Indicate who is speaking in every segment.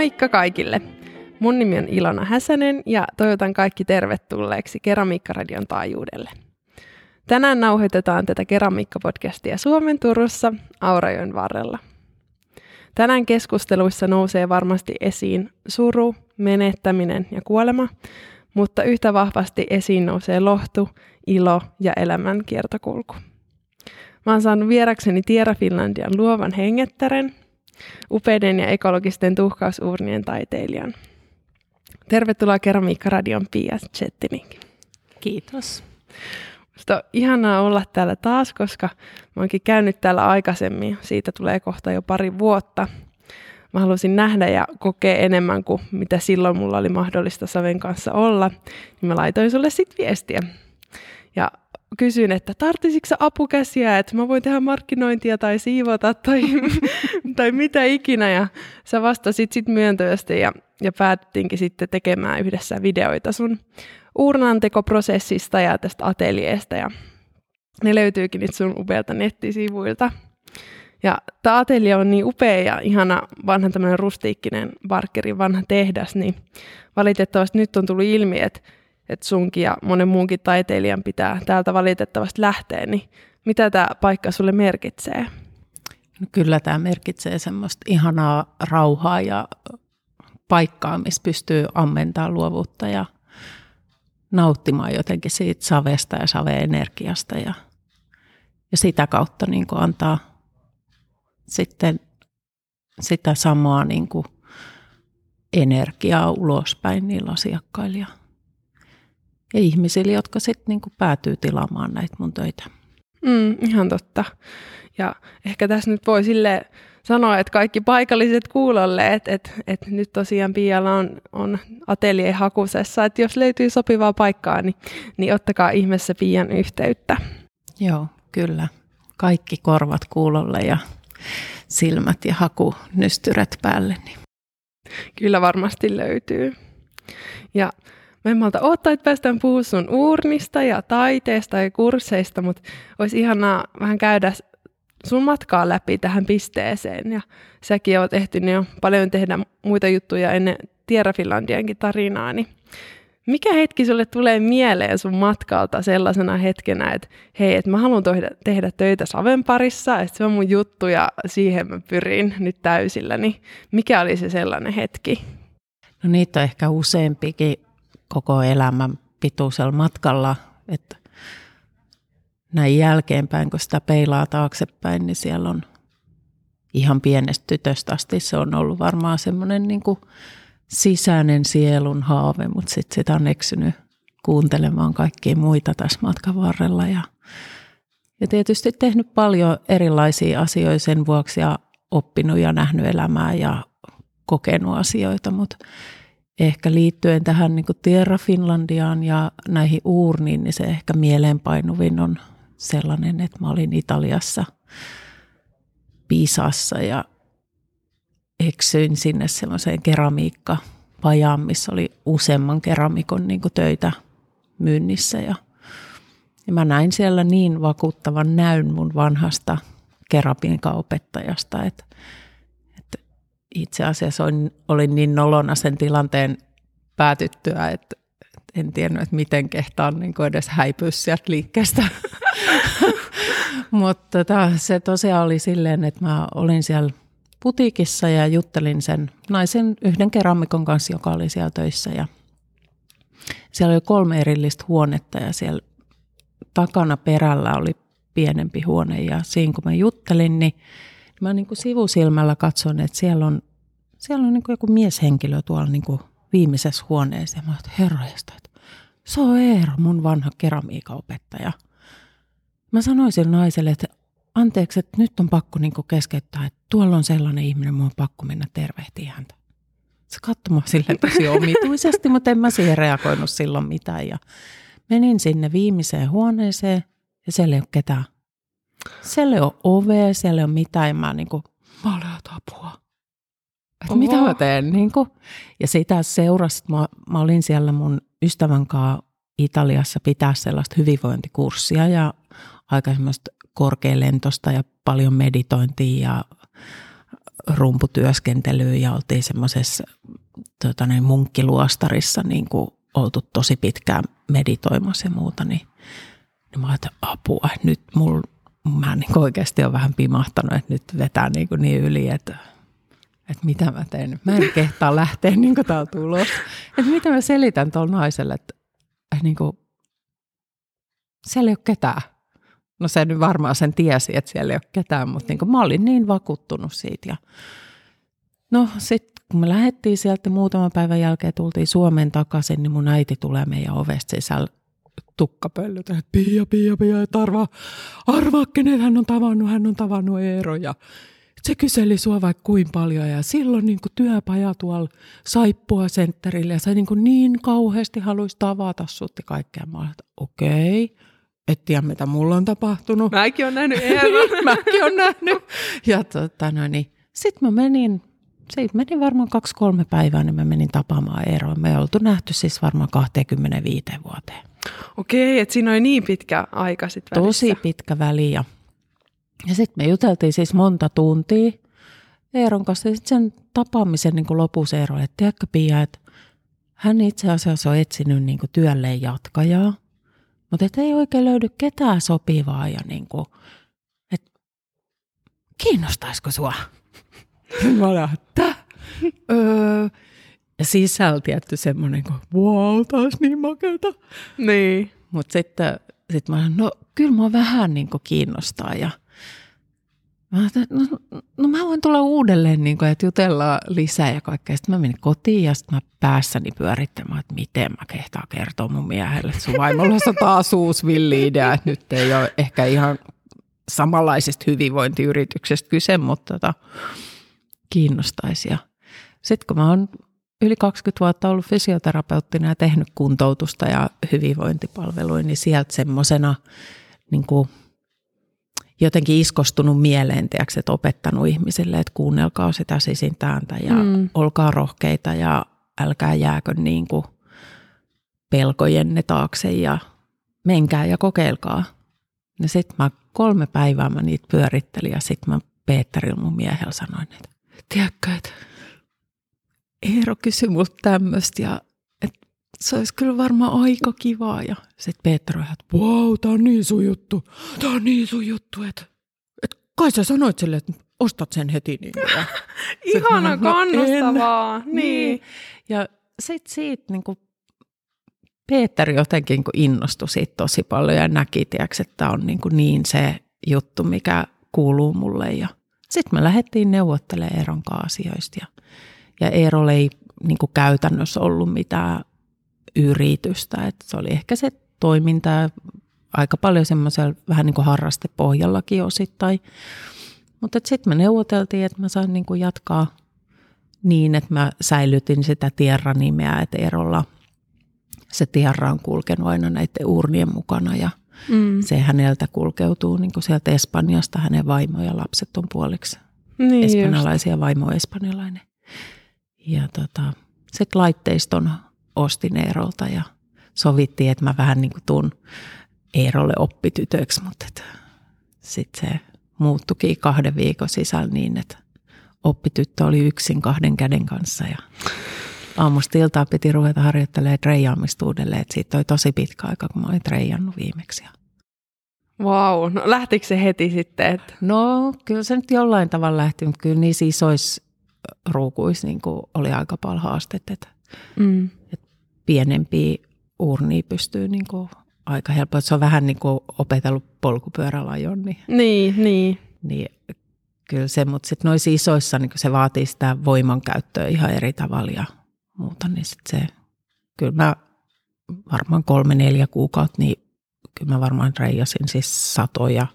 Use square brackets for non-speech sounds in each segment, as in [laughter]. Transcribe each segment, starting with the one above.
Speaker 1: Moikka kaikille! Mun nimi on Ilona Häsänen ja toivotan kaikki tervetulleeksi Keramiikkaradion taajuudelle. Tänään nauhoitetaan tätä Keramiikka-podcastia Suomen Turussa Aurajoen varrella. Tänään keskusteluissa nousee varmasti esiin suru, menettäminen ja kuolema, mutta yhtä vahvasti esiin nousee lohtu, ilo ja elämän kiertokulku. Mä oon saanut vierakseni Tiera Finlandian luovan hengettären, upeiden ja ekologisten tuhkausuurnien taiteilijan. Tervetuloa Keramiikka-radion Pia Chettinik.
Speaker 2: Kiitos.
Speaker 1: Musta on ihanaa olla täällä taas, koska mä oonkin käynyt täällä aikaisemmin. Siitä tulee kohta jo pari vuotta. Mä halusin nähdä ja kokea enemmän kuin mitä silloin mulla oli mahdollista Saven kanssa olla. Niin mä laitoin sulle sitten viestiä. Ja kysyin, että tarttisitko apukäsiä, että mä voin tehdä markkinointia tai siivota tai, [laughs] tai mitä ikinä. Ja sä vastasit sitten myöntävästi ja, ja päätettiinkin sitten tekemään yhdessä videoita sun uurnantekoprosessista ja tästä ateljeesta. Ja ne löytyykin nyt sun upealta nettisivuilta. Ja tämä atelje on niin upea ja ihana vanha tämmöinen rustiikkinen Barkerin vanha tehdas, niin valitettavasti nyt on tullut ilmi, että että sunkin ja monen muunkin taiteilijan pitää täältä valitettavasti lähteä, niin mitä tämä paikka sulle merkitsee?
Speaker 2: No kyllä tämä merkitsee semmoista ihanaa rauhaa ja paikkaa, missä pystyy ammentamaan luovuutta ja nauttimaan jotenkin siitä savesta ja saveenergiasta ja, ja sitä kautta niin kuin antaa sitten sitä samaa niin kuin energiaa ulospäin niillä asiakkailla ja ihmisille, jotka sitten niinku päätyy tilaamaan näitä mun töitä.
Speaker 1: Mm, ihan totta. Ja ehkä tässä nyt voi sille sanoa, että kaikki paikalliset kuulolle, että, että, että nyt tosiaan Pialla on, on atelje hakusessa, että jos löytyy sopivaa paikkaa, niin, niin ottakaa ihmeessä Pian yhteyttä.
Speaker 2: Joo, kyllä. Kaikki korvat kuulolle ja silmät ja hakunystyrät päälle. Niin.
Speaker 1: Kyllä varmasti löytyy. Ja Mä en malta odottaa, että päästään puhumaan sun uurnista ja taiteesta ja kursseista, mutta olisi ihanaa vähän käydä sun matkaa läpi tähän pisteeseen. Ja säkin oot ehtinyt jo paljon tehdä muita juttuja ennen Tierra Finlandiankin tarinaa, niin mikä hetki sulle tulee mieleen sun matkalta sellaisena hetkenä, että hei, että mä haluan tehdä, tehdä töitä Saven parissa, että se on mun juttu ja siihen mä pyrin nyt täysillä, niin mikä oli se sellainen hetki?
Speaker 2: No niitä on ehkä useampikin koko elämän pituisella matkalla, että näin jälkeenpäin, kun sitä peilaa taaksepäin, niin siellä on ihan pienestä tytöstä asti. Se on ollut varmaan semmoinen niin sisäinen sielun haave, mutta sitten sitä on eksynyt kuuntelemaan kaikkia muita tässä matkan varrella. Ja, ja tietysti tehnyt paljon erilaisia asioita sen vuoksi ja oppinut ja nähnyt elämää ja kokenut asioita, mutta ehkä liittyen tähän niin Tierra Finlandiaan ja näihin uurniin, niin se ehkä mieleenpainuvin on sellainen, että mä olin Italiassa Pisassa ja eksyin sinne semmoiseen keramiikkapajaan, missä oli useamman keramikon niin töitä myynnissä ja, ja mä näin siellä niin vakuuttavan näyn mun vanhasta keramiikkaopettajasta, että itse asiassa olin, olin niin nolona sen tilanteen päätyttyä, että en tiennyt, että miten kehtaan niin edes häipyä sieltä liikkeestä. [laughs] Mutta tota, se tosiaan oli silleen, että mä olin siellä putiikissa ja juttelin sen naisen yhden keramikon kanssa, joka oli siellä töissä. Ja siellä oli kolme erillistä huonetta ja siellä takana perällä oli pienempi huone. Ja siinä kun mä juttelin, niin mä niin kuin sivusilmällä katson, että siellä on, siellä on niin kuin joku mieshenkilö tuolla niin kuin viimeisessä huoneessa. Ja mä että herrajasta, että se on Eero, mun vanha keramiikaopettaja. Mä sanoin sille naiselle, että anteeksi, että nyt on pakko niin keskeyttää, että tuolla on sellainen ihminen, mun on pakko mennä tervehtiä häntä. Se katsoi mua silleen tosi omituisesti, mutta en mä siihen reagoinut silloin mitään. Ja menin sinne viimeiseen huoneeseen ja siellä ei ole ketään. Siellä ei ole ovea, siellä ei ole mitään. Mä niin kuin, mä olen apua. Että mitä mä teen? Niin kuin. Ja sitä seurasi, mä, mä olin siellä mun ystävän kanssa Italiassa pitää sellaista hyvinvointikurssia ja aika semmoista korkealentosta ja paljon meditointia ja rumputyöskentelyyn ja oltiin semmoisessa tota, niin munkkiluostarissa niin kuin oltu tosi pitkään meditoimassa ja muuta, niin, niin mä ajattelin, apua, nyt mulla mä niin oikeasti olen vähän pimahtanut, että nyt vetää niin, kuin niin yli, että, että mitä mä teen. Mä en kehtaa lähteä niin kuin täältä ulos. Että mitä mä selitän tuolle naiselle, että, että niin kuin, siellä ei ole ketään. No se nyt varmaan sen tiesi, että siellä ei ole ketään, mutta niin kuin mä olin niin vakuuttunut siitä. Ja no sitten kun me lähdettiin sieltä muutaman päivän jälkeen, tultiin Suomeen takaisin, niin mun äiti tulee meidän ovesta sisällä tukkapöllöt, että Pia, Pia, Pia, että arvaa, arvaa, kenet hän on tavannut, hän on tavannut Eero ja se kyseli sua vaikka kuin paljon ja silloin niin kuin työpaja tuolla saippua sentterille ja se niin, kuin niin kauheasti haluaisi tavata sut ja kaikkea. Mä olin, että okei, okay. et tiedä mitä mulla on tapahtunut.
Speaker 1: Mäkin on nähnyt [laughs] Eeron.
Speaker 2: Mäkin on nähnyt. Ja tota, no niin. Sitten mä menin siitä meni varmaan kaksi-kolme päivää, niin mä menin tapaamaan Eeroa. Me ei oltu nähty siis varmaan 25 vuoteen.
Speaker 1: Okei, että siinä oli niin pitkä aika sitten
Speaker 2: Tosi pitkä väli ja, ja sitten me juteltiin siis monta tuntia Eeron kanssa. Ja sen tapaamisen niin lopussa Eero, että tiedätkö Pia, että hän itse asiassa on etsinyt niin kuin työlleen jatkajaa, mutta et ei oikein löydy ketään sopivaa ja niin kuin, että kiinnostaisiko sua? Mä että öö, ja sisällä tietty semmoinen, kuin wow, taas niin makeata.
Speaker 1: Niin.
Speaker 2: Mutta sitten sit mä olin, no kyllä mua vähän niin kiinnostaa ja Mä että no, no, mä voin tulla uudelleen, niin kuin, että jutellaan lisää ja kaikkea. Sitten mä menin kotiin ja sitten mä päässäni pyörittämään, että miten mä kehtaan kertoa mun miehelle, että sun vaimolla on taas uusi villi idea, että nyt ei ole ehkä ihan samanlaisesta hyvinvointiyrityksestä kyse, mutta tota, kiinnostaisi. Ja sitten kun mä oon yli 20 vuotta ollut fysioterapeuttina ja tehnyt kuntoutusta ja hyvinvointipalveluja, niin sieltä semmoisena niin jotenkin iskostunut mieleen, tiiäks, että opettanut ihmisille, että kuunnelkaa sitä sisintääntä ja mm. olkaa rohkeita ja älkää jääkö niin kuin pelkojenne taakse ja menkää ja kokeilkaa. Ja sitten mä kolme päivää mä niitä pyörittelin ja sitten mä Peetterillä mun miehellä sanoin, että tiedätkö, että Eero kysyi multa tämmöistä ja että se olisi kyllä varmaan aika kivaa. Ja sitten Peter on, että wow, tää on niin sun juttu. Tää on niin sun juttu, että, että kai sä sanoit sille, että ostat sen heti. Niin, ja [laughs]
Speaker 1: Ihana no, kannustavaa.
Speaker 2: No, [laughs] niin. niin. Ja sitten siitä niin kuin Peter jotenkin niin innostui siitä tosi paljon ja näki, tiiäks, että tämä on niin, kuin niin se juttu, mikä kuuluu mulle. Ja sitten me lähdettiin neuvottelemaan Eeron asioista ja, ja Eerolle ei niin kuin käytännössä ollut mitään yritystä. Et se oli ehkä se toiminta aika paljon semmoisella vähän niin kuin harrastepohjallakin osittain. Mutta sitten me neuvoteltiin, että mä sain niin kuin jatkaa niin, että mä säilytin sitä Tierra-nimeä, että Eerolla se Tierra on kulkenut aina näiden urnien mukana ja Mm. Se häneltä kulkeutuu niin kuin sieltä Espanjasta, hänen vaimo ja lapset on puoliksi niin espanjalaisia, just. vaimo espanjalainen. Ja tota, sitten laitteiston ostin Eerolta ja sovittiin, että mä vähän niin kuin tuun Eerolle oppitytöksi, mutta sitten se muuttukin kahden viikon sisällä niin, että oppityttö oli yksin kahden käden kanssa ja aamusta iltaa piti ruveta harjoittelemaan treijaamista uudelleen. Että siitä oli tosi pitkä aika, kun mä olin treijannut viimeksi.
Speaker 1: Wow, no lähtikö se heti sitten? Että...
Speaker 2: No kyllä se nyt jollain tavalla lähti, mutta kyllä niissä isoissa ruukuissa niin kuin oli aika paljon haastetta. Että, mm. että pienempiä urnia pystyy niin kuin aika helppo. Se on vähän niin kuin opetellut polkupyörälajon. Niin,
Speaker 1: niin, niin.
Speaker 2: niin kyllä se, mutta sitten noissa isoissa niin se vaatii sitä voimankäyttöä ihan eri tavalla ja muuta, niin sitten se, kyllä mä varmaan kolme, neljä kuukautta, niin kyllä mä varmaan reijasin siis satoja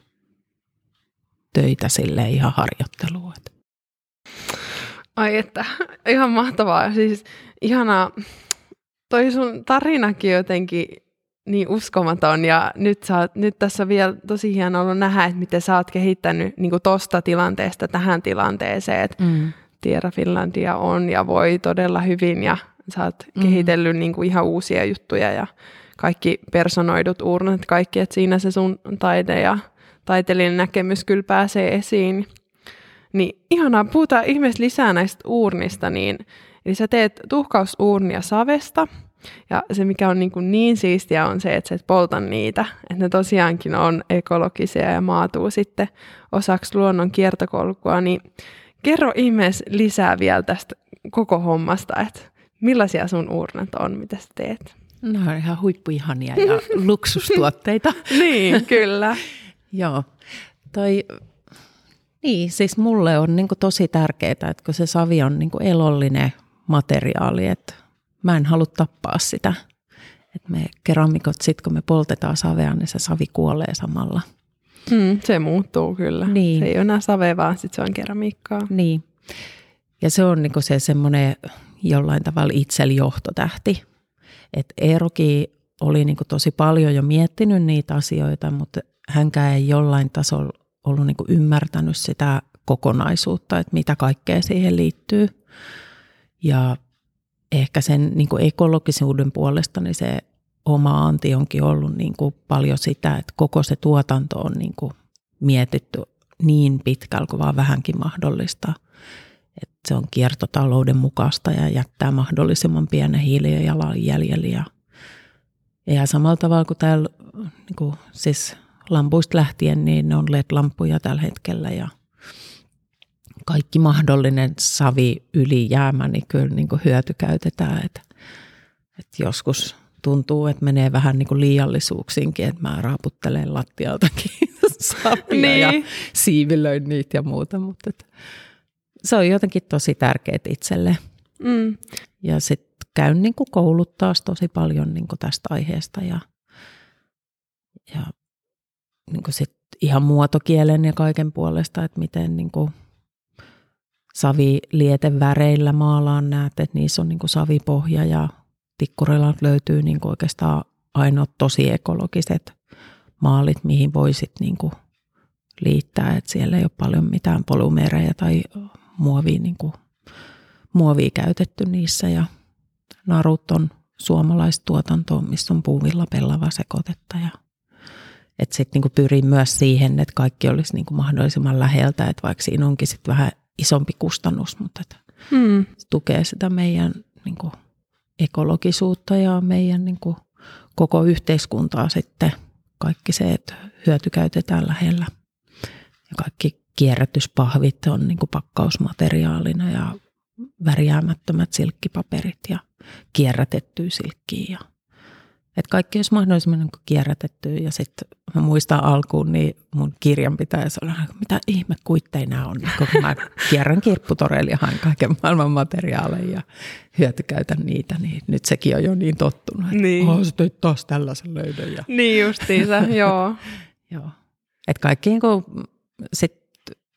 Speaker 2: töitä sille ihan harjoittelua.
Speaker 1: Ai että, ihan mahtavaa. Siis ihanaa. Toi sun tarinakin jotenkin niin uskomaton ja nyt, sä oot, nyt tässä on vielä tosi hienoa ollut nähdä, että miten sä oot kehittänyt niin tosta tilanteesta tähän tilanteeseen, että mm. Tiera Finlandia on ja voi todella hyvin ja sä oot mm. kehitellyt niin kuin ihan uusia juttuja ja kaikki personoidut urnat, kaikki, että siinä se sun taide ja taiteellinen näkemys kyllä pääsee esiin. Niin ihanaa, puhutaan ihmeessä lisää näistä uurnista, niin eli sä teet tuhkausuurnia savesta, ja se, mikä on niin, kuin niin siistiä, on se, että sä et polta niitä. Että ne tosiaankin on ekologisia ja maatuu sitten osaksi luonnon kiertokolkua. Niin kerro ihmeessä lisää vielä tästä koko hommasta, että millaisia sun urnat on, mitä sä teet?
Speaker 2: No on ihan huippuihania ja [laughs] luksustuotteita.
Speaker 1: niin, kyllä. [laughs]
Speaker 2: Joo. Toi, niin, siis mulle on niin tosi tärkeää, että kun se savi on niin elollinen materiaali, että mä en halua tappaa sitä. Että me keramikot, sit kun me poltetaan savea, niin se savi kuolee samalla.
Speaker 1: Mm, se muuttuu kyllä. Niin. Se ei ole enää save, vaan sit se on keramiikkaa.
Speaker 2: Niin. Ja se on niinku se semmoinen jollain tavalla itselijohtotähti. Että Eerokin oli niinku tosi paljon jo miettinyt niitä asioita, mutta hänkään ei jollain tasolla ollut niinku ymmärtänyt sitä kokonaisuutta, että mitä kaikkea siihen liittyy. Ja ehkä sen niin kuin ekologisuuden puolesta niin se oma anti onkin ollut niin kuin paljon sitä, että koko se tuotanto on niin kuin mietitty niin pitkällä kuin vaan vähänkin mahdollista. Että se on kiertotalouden mukaista ja jättää mahdollisimman pienen hiilijalanjäljellä. Ja, ja samalla tavalla kuin täällä niin kuin, siis lampuista lähtien, niin ne on LED-lampuja tällä hetkellä ja – kaikki mahdollinen savi ylijäämä, niin kyllä niin kuin hyötykäytetään. Että, että joskus tuntuu, että menee vähän niin kuin liiallisuuksiinkin, että mä raaputtelen lattialtakin [laughs] savia niin. ja siivilöin niitä ja muuta, mutta että se on jotenkin tosi tärkeää itselle. Mm. Ja sitten käyn niin kuin kouluttaa tosi paljon niin kuin tästä aiheesta ja, ja niin kuin sit ihan muotokielen ja kaiken puolesta, että miten niin kuin – savilieteväreillä maalaan näet, että niissä on niin kuin savipohja ja Tikkurilalta löytyy niin kuin oikeastaan ainoat tosi ekologiset maalit, mihin voisit niin kuin liittää, että siellä ei ole paljon mitään polymereja tai muovia, niin kuin, muovia käytetty niissä ja narut on suomalaistuotantoa, missä on puuvilla pellava sekoitetta ja että sitten niinku pyrin myös siihen, että kaikki olisi niinku mahdollisimman läheltä, että vaikka siinä onkin sitten vähän isompi kustannus, mutta että mm. se tukee sitä meidän niin kuin, ekologisuutta ja meidän niin kuin, koko yhteiskuntaa sitten. Kaikki se, että hyöty käytetään lähellä. Ja kaikki kierrätyspahvit on niin kuin pakkausmateriaalina ja värjäämättömät silkkipaperit ja kierrätettyä silkkiä ja että kaikki olisi mahdollisimman niin kierrätetty ja sitten mä muistan alkuun, niin mun kirjan pitäisi olla, mitä ihme kuitteja nämä on, kun mä kierrän kirpputoreilla ja haen kaiken maailman materiaaleja ja hyötykäytän niitä, niin nyt sekin on jo niin tottunut, että niin. oh, sä taas tällaisen löydön. Ja...
Speaker 1: Niin justiinsa, [laughs] joo.
Speaker 2: joo. Että kaikki niin kuin, sit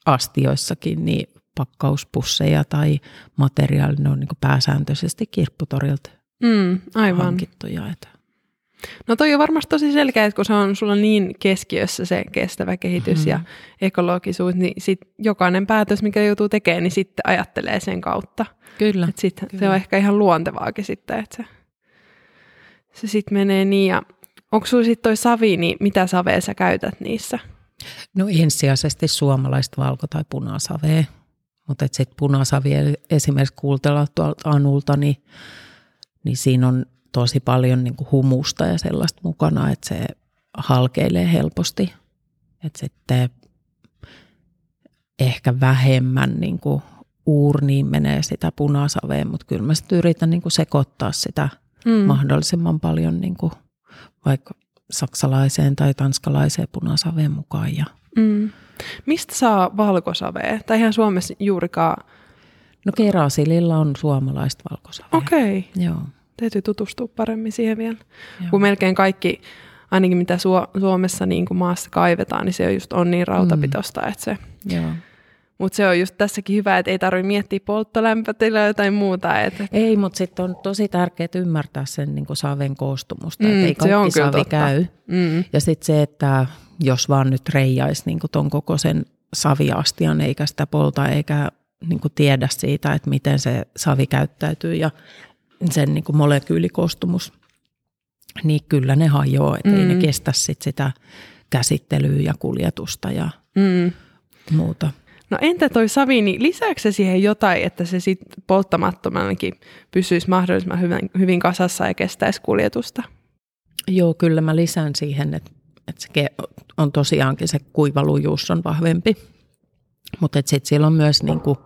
Speaker 2: astioissakin, niin pakkauspusseja tai materiaali, ne on niin pääsääntöisesti kirpputorilta mm, aivan. hankittuja. Että
Speaker 1: No toi on varmasti tosi selkeä, että kun se on sulla niin keskiössä se kestävä kehitys mm-hmm. ja ekologisuus, niin sit jokainen päätös, mikä joutuu tekemään, niin sitten ajattelee sen kautta.
Speaker 2: Kyllä.
Speaker 1: Et sit Kyllä. Se on ehkä ihan luontevaakin sitten, että se, se sitten menee niin. Ja onko sulla sitten toi savi, niin mitä savea sä käytät niissä?
Speaker 2: No ensisijaisesti suomalaista valko- tai punasavea. Mutta sitten punasavi esimerkiksi kuultella tuolta Anulta, niin, niin siinä on tosi paljon niin kuin humusta ja sellaista mukana, että se halkeilee helposti. Että sitten ehkä vähemmän niin kuin uurniin menee sitä punasavea, mutta kyllä mä sitten yritän niin kuin sekoittaa sitä mm. mahdollisimman paljon niin kuin vaikka saksalaiseen tai tanskalaiseen punasaveen mukaan. Ja mm.
Speaker 1: Mistä saa valkosavea? Tai ihan Suomessa juurikaan...
Speaker 2: No Kerasililla on suomalaista valkosavea.
Speaker 1: Okei. Okay.
Speaker 2: Joo
Speaker 1: täytyy tutustua paremmin siihen vielä. Joo. Kun melkein kaikki, ainakin mitä Su- Suomessa niin kuin maassa kaivetaan, niin se just on niin rautapitosta, mm. että se... Joo. Mutta se on just tässäkin hyvä, että ei tarvitse miettiä polttolämpötilaa tai muuta. Että...
Speaker 2: Ei, mutta sitten on tosi tärkeää ymmärtää sen niin saven koostumusta, mm, että ei kaikki on savi totta. käy. Mm. Ja sitten se, että jos vaan nyt reijaisi niin tuon koko sen saviastian, eikä sitä polta, eikä niin tiedä siitä, että miten se savi käyttäytyy ja sen niin kuin molekyylikostumus, niin kyllä ne hajoaa, että mm. ei ne kestä sit sitä käsittelyä ja kuljetusta ja mm. muuta.
Speaker 1: No entä toi savi, niin lisääkö se siihen jotain, että se sit polttamattomanakin pysyisi mahdollisimman hyvin, hyvin kasassa ja kestäisi kuljetusta?
Speaker 2: Joo, kyllä mä lisään siihen, että, että se on tosiaankin se kuivalujuus on vahvempi. Mutta sitten siellä on myös niin kuin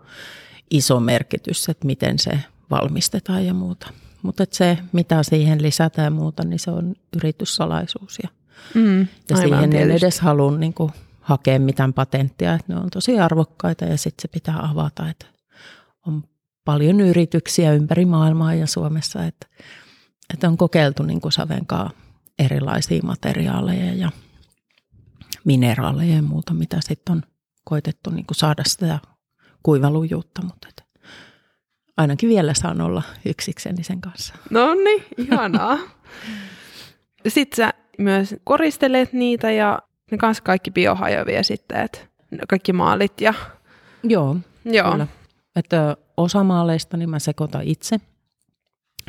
Speaker 2: iso merkitys, että miten se valmistetaan ja muuta. Mutta se, mitä siihen lisätään ja muuta, niin se on yrityssalaisuus. Ja, mm, ja siihen tietysti. en edes halua niin kuin, hakea mitään patenttia. Että ne on tosi arvokkaita ja sitten se pitää avata. Että on paljon yrityksiä ympäri maailmaa ja Suomessa, että, että on kokeiltu niin kuin savenkaa erilaisia materiaaleja ja mineraaleja ja muuta, mitä sitten on koitettu niin kuin saada sitä kuivalujuutta, mutta et ainakin vielä saan olla yksikseni sen kanssa.
Speaker 1: No niin, ihanaa. [laughs] sitten sä myös koristelet niitä ja ne kanssa kaikki biohajoavia sitten, että kaikki maalit ja...
Speaker 2: Joo, Joo. kyllä. Että osa maaleista niin mä sekoitan itse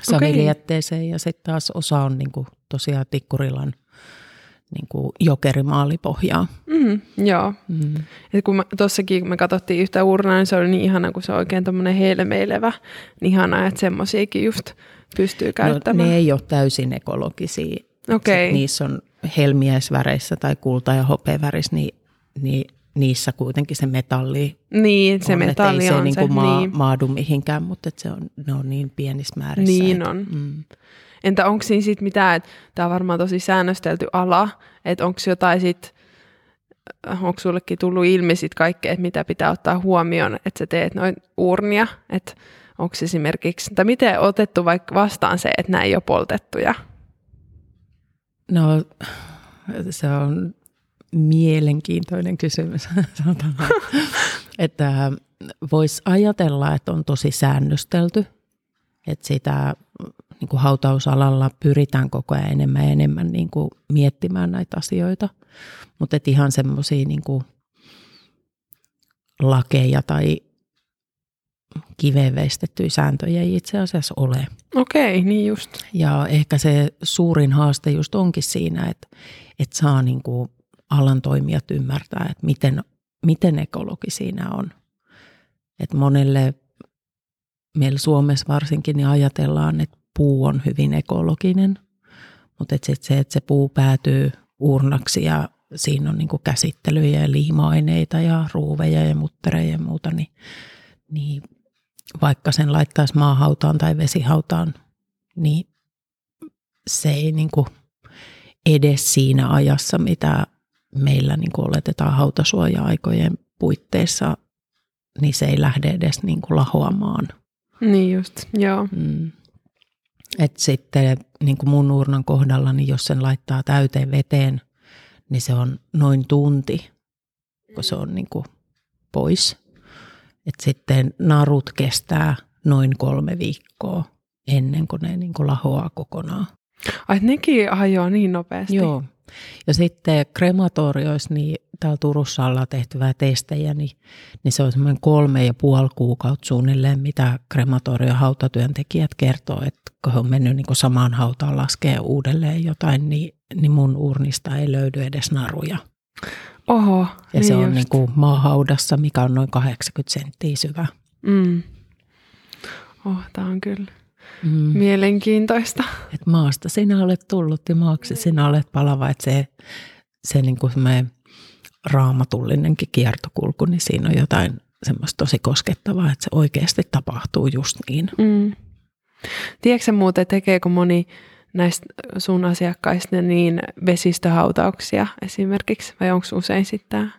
Speaker 2: savilijätteeseen ja sitten taas osa on niin kuin tosiaan tikkurilan niin kuin jokerimaalipohjaa.
Speaker 1: Mm, joo. Mm. Et kun tuossakin kun me katsottiin yhtä urnaa, niin se oli niin ihana, kun se on oikein tuommoinen helmeilevä. Niin ihana, että semmoisiakin just pystyy käyttämään.
Speaker 2: No, ne ei ole täysin ekologisia.
Speaker 1: Okay.
Speaker 2: niissä on helmiäisväreissä tai kulta- ja hopeavärissä, niin, niin niissä kuitenkin se metalli
Speaker 1: Niin, se on, metalli
Speaker 2: se
Speaker 1: on
Speaker 2: niin
Speaker 1: se.
Speaker 2: Maa,
Speaker 1: niin.
Speaker 2: maadu mihinkään, mutta se on, ne on niin pienissä määrissä.
Speaker 1: Niin
Speaker 2: että,
Speaker 1: on.
Speaker 2: Mm.
Speaker 1: Entä onko siinä sitten mitään, että tämä on varmaan tosi säännöstelty ala, että onko jotain sitten, onko sullekin tullut ilmi sitten kaikkea, että mitä pitää ottaa huomioon, että sä teet noin urnia, että onko esimerkiksi, tai miten otettu vaikka vastaan se, että nämä ei ole poltettuja?
Speaker 2: No se on mielenkiintoinen kysymys, [laughs] [laughs] että voisi ajatella, että on tosi säännöstelty, että sitä niin kuin hautausalalla pyritään koko ajan enemmän ja enemmän niin kuin miettimään näitä asioita. Mutta ihan semmoisia niin lakeja tai kiveen veistettyjä sääntöjä ei itse asiassa ole.
Speaker 1: Okei, niin just.
Speaker 2: Ja ehkä se suurin haaste just onkin siinä, että, että saa niin kuin alan toimijat ymmärtää, että miten, miten ekologi siinä on. Että monelle, meillä Suomessa varsinkin, niin ajatellaan, että puu on hyvin ekologinen, mutta et sit se, että se puu päätyy urnaksi ja siinä on niinku käsittelyjä ja liima-aineita ja ruuveja ja muttereja ja muuta, niin, niin vaikka sen laittaisi maahautaan tai vesihautaan, niin se ei niinku edes siinä ajassa, mitä meillä niinku oletetaan hautasuoja-aikojen puitteissa, niin se ei lähde edes niinku lahoamaan.
Speaker 1: Niin just, joo.
Speaker 2: Mm. Et sitten niin kuin mun urnan kohdalla, niin jos sen laittaa täyteen veteen, niin se on noin tunti, kun se on niin kuin pois. Et sitten narut kestää noin kolme viikkoa ennen kuin ne niin kuin lahoaa kokonaan.
Speaker 1: Ai nekin hajoaa niin nopeasti?
Speaker 2: Joo. Ja sitten krematorioissa, niin täällä Turussa ollaan tehtyvää testejä, niin, niin se on semmoinen kolme ja puoli kuukautta suunnilleen, mitä krematorio hautatyöntekijät kertoo, että kun he on mennyt niin samaan hautaan laskee uudelleen jotain, niin, niin mun urnista ei löydy edes naruja.
Speaker 1: Oho,
Speaker 2: Ja
Speaker 1: niin
Speaker 2: se on
Speaker 1: just.
Speaker 2: niin kuin maahaudassa, mikä on noin 80 senttiä syvä.
Speaker 1: Mm. Oh, tämä on kyllä
Speaker 2: Mm.
Speaker 1: mielenkiintoista.
Speaker 2: Et maasta sinä olet tullut ja maaksi sinä olet palava. Että se, se niin kuin raamatullinenkin kiertokulku, niin siinä on jotain semmoista tosi koskettavaa, että se oikeasti tapahtuu just niin.
Speaker 1: Mm. Tiedätkö muuten, tekeekö moni näistä sun asiakkaista niin vesistöhautauksia esimerkiksi, vai onko usein sitten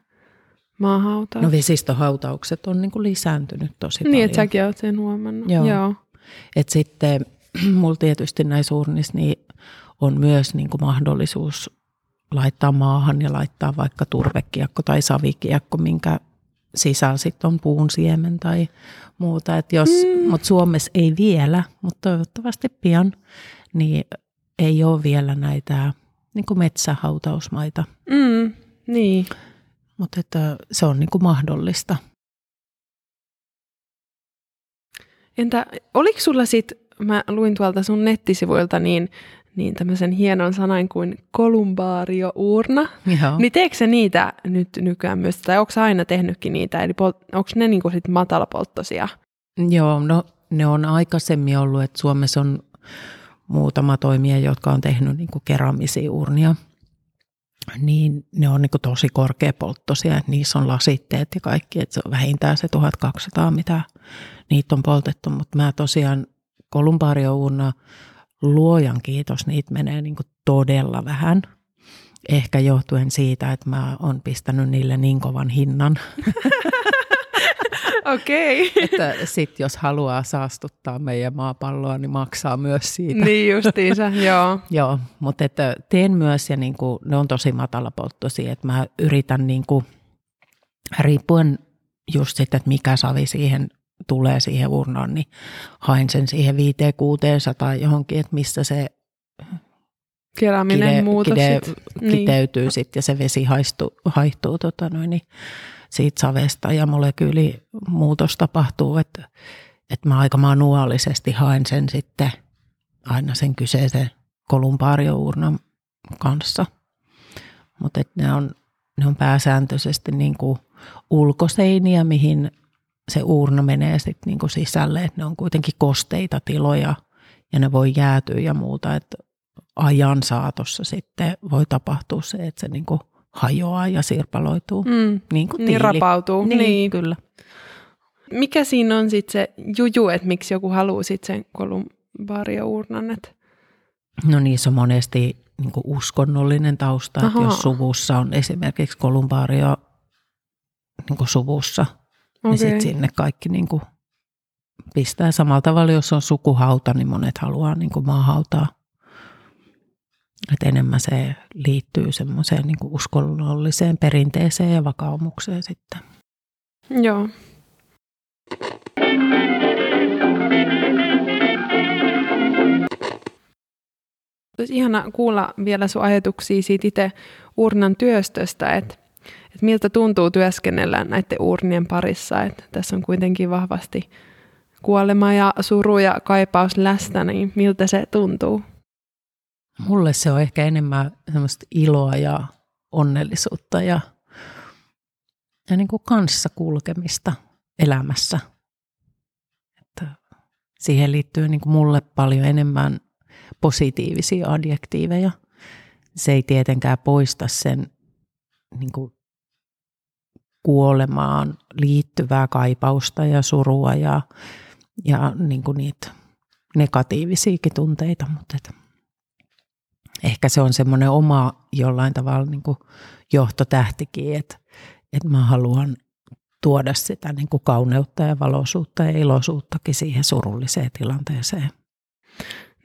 Speaker 1: maahautaus?
Speaker 2: No vesistöhautaukset on niin kuin lisääntynyt tosi paljon.
Speaker 1: niin, että säkin oot sen huomannut.
Speaker 2: Joo.
Speaker 1: Joo.
Speaker 2: Et sitten [clears throat] mulla tietysti näissä urnissa niin on myös niin kuin mahdollisuus laittaa maahan ja laittaa vaikka turvekiekko tai savikiekko, minkä sisällä sitten on puun siemen tai muuta. Et jos, mm. Mutta Suomessa ei vielä, mutta toivottavasti pian, niin ei ole vielä näitä niin kuin metsähautausmaita.
Speaker 1: Mm, niin.
Speaker 2: Mutta että se on niin kuin mahdollista.
Speaker 1: Entä oliko sulla sit, mä luin tuolta sun nettisivuilta, niin niin tämmöisen hienon sanan kuin kolumbaariourna.
Speaker 2: Joo.
Speaker 1: Niin teekö se niitä nyt nykyään myös, tai onko aina tehnytkin niitä, eli onko ne niinku sit matalapolttoisia?
Speaker 2: Joo, no ne on aikaisemmin ollut, että Suomessa on muutama toimija, jotka on tehnyt niin kuin keramisia urnia. Niin ne on niin kuin tosi korkeapolttoisia, että niissä on lasitteet ja kaikki, että se on vähintään se 1200, mitä niitä on poltettu. Mutta mä tosiaan kolumbaariourna, luojan kiitos, niitä menee niin kuin todella vähän. Ehkä johtuen siitä, että mä oon pistänyt niille niin kovan hinnan. [laughs]
Speaker 1: Okei. Okay.
Speaker 2: että sit jos haluaa saastuttaa meidän maapalloa, niin maksaa myös siitä.
Speaker 1: niin justiinsa, [laughs] joo.
Speaker 2: Joo, mutta että teen myös ja niin kuin, ne on tosi matalapolttoisia, että mä yritän niin kuin, riippuen just sitten, että mikä savi siihen tulee siihen urnaan, niin hain sen siihen 5 600 johonkin, että missä se
Speaker 1: Keraminen
Speaker 2: kide,
Speaker 1: muutos
Speaker 2: kide,
Speaker 1: sit.
Speaker 2: kiteytyy niin. sitten ja se vesi haistuu, haihtuu tota noin, niin siitä savesta ja molekyylimuutos tapahtuu, että, että mä aika manuaalisesti haen sen sitten aina sen kyseisen kolumbaariournan kanssa. Mutta ne on, ne on pääsääntöisesti niin kuin ulkoseiniä, mihin se uurna menee sitten niin kuin sisälle. Et ne on kuitenkin kosteita tiloja ja ne voi jäätyä ja muuta. Et ajan saatossa sitten voi tapahtua se, että se niin kuin hajoaa ja sirpaloituu.
Speaker 1: Mm.
Speaker 2: Niin kuin
Speaker 1: Niin rapautuu.
Speaker 2: Niin,
Speaker 1: Niin.
Speaker 2: kyllä.
Speaker 1: Mikä siinä on sitten se juju, että miksi joku haluaa sitten sen kolumbaariournan? että-
Speaker 2: No niissä on monesti niin uskonnollinen tausta, että
Speaker 1: Ahaa.
Speaker 2: jos suvussa on esimerkiksi kolumbaario niin suvussa, okay. niin sitten sinne kaikki niin kuin pistää samalla tavalla, jos on sukuhauta, niin monet haluaa niin kuin maahautaa. Et enemmän se liittyy semmoiseen niin uskonnolliseen perinteeseen ja vakaumukseen sitten.
Speaker 1: Joo. Olisi ihana kuulla vielä sun ajatuksia siitä itse urnan työstöstä, että, että miltä tuntuu työskennellä näiden urnien parissa. Että tässä on kuitenkin vahvasti kuolema ja suru ja kaipaus läsnä, niin miltä se tuntuu?
Speaker 2: Mulle se on ehkä enemmän semmoista iloa ja onnellisuutta ja, ja niin kuin kanssa kulkemista elämässä. Että siihen liittyy niin kuin mulle paljon enemmän positiivisia adjektiiveja. Se ei tietenkään poista sen niin kuin kuolemaan liittyvää kaipausta ja surua ja, ja niin kuin niitä negatiivisiakin tunteita, mutta et ehkä se on semmoinen oma jollain tavalla niin kuin johtotähtikin, että, että mä haluan tuoda sitä niin kuin kauneutta ja valoisuutta ja iloisuuttakin siihen surulliseen tilanteeseen.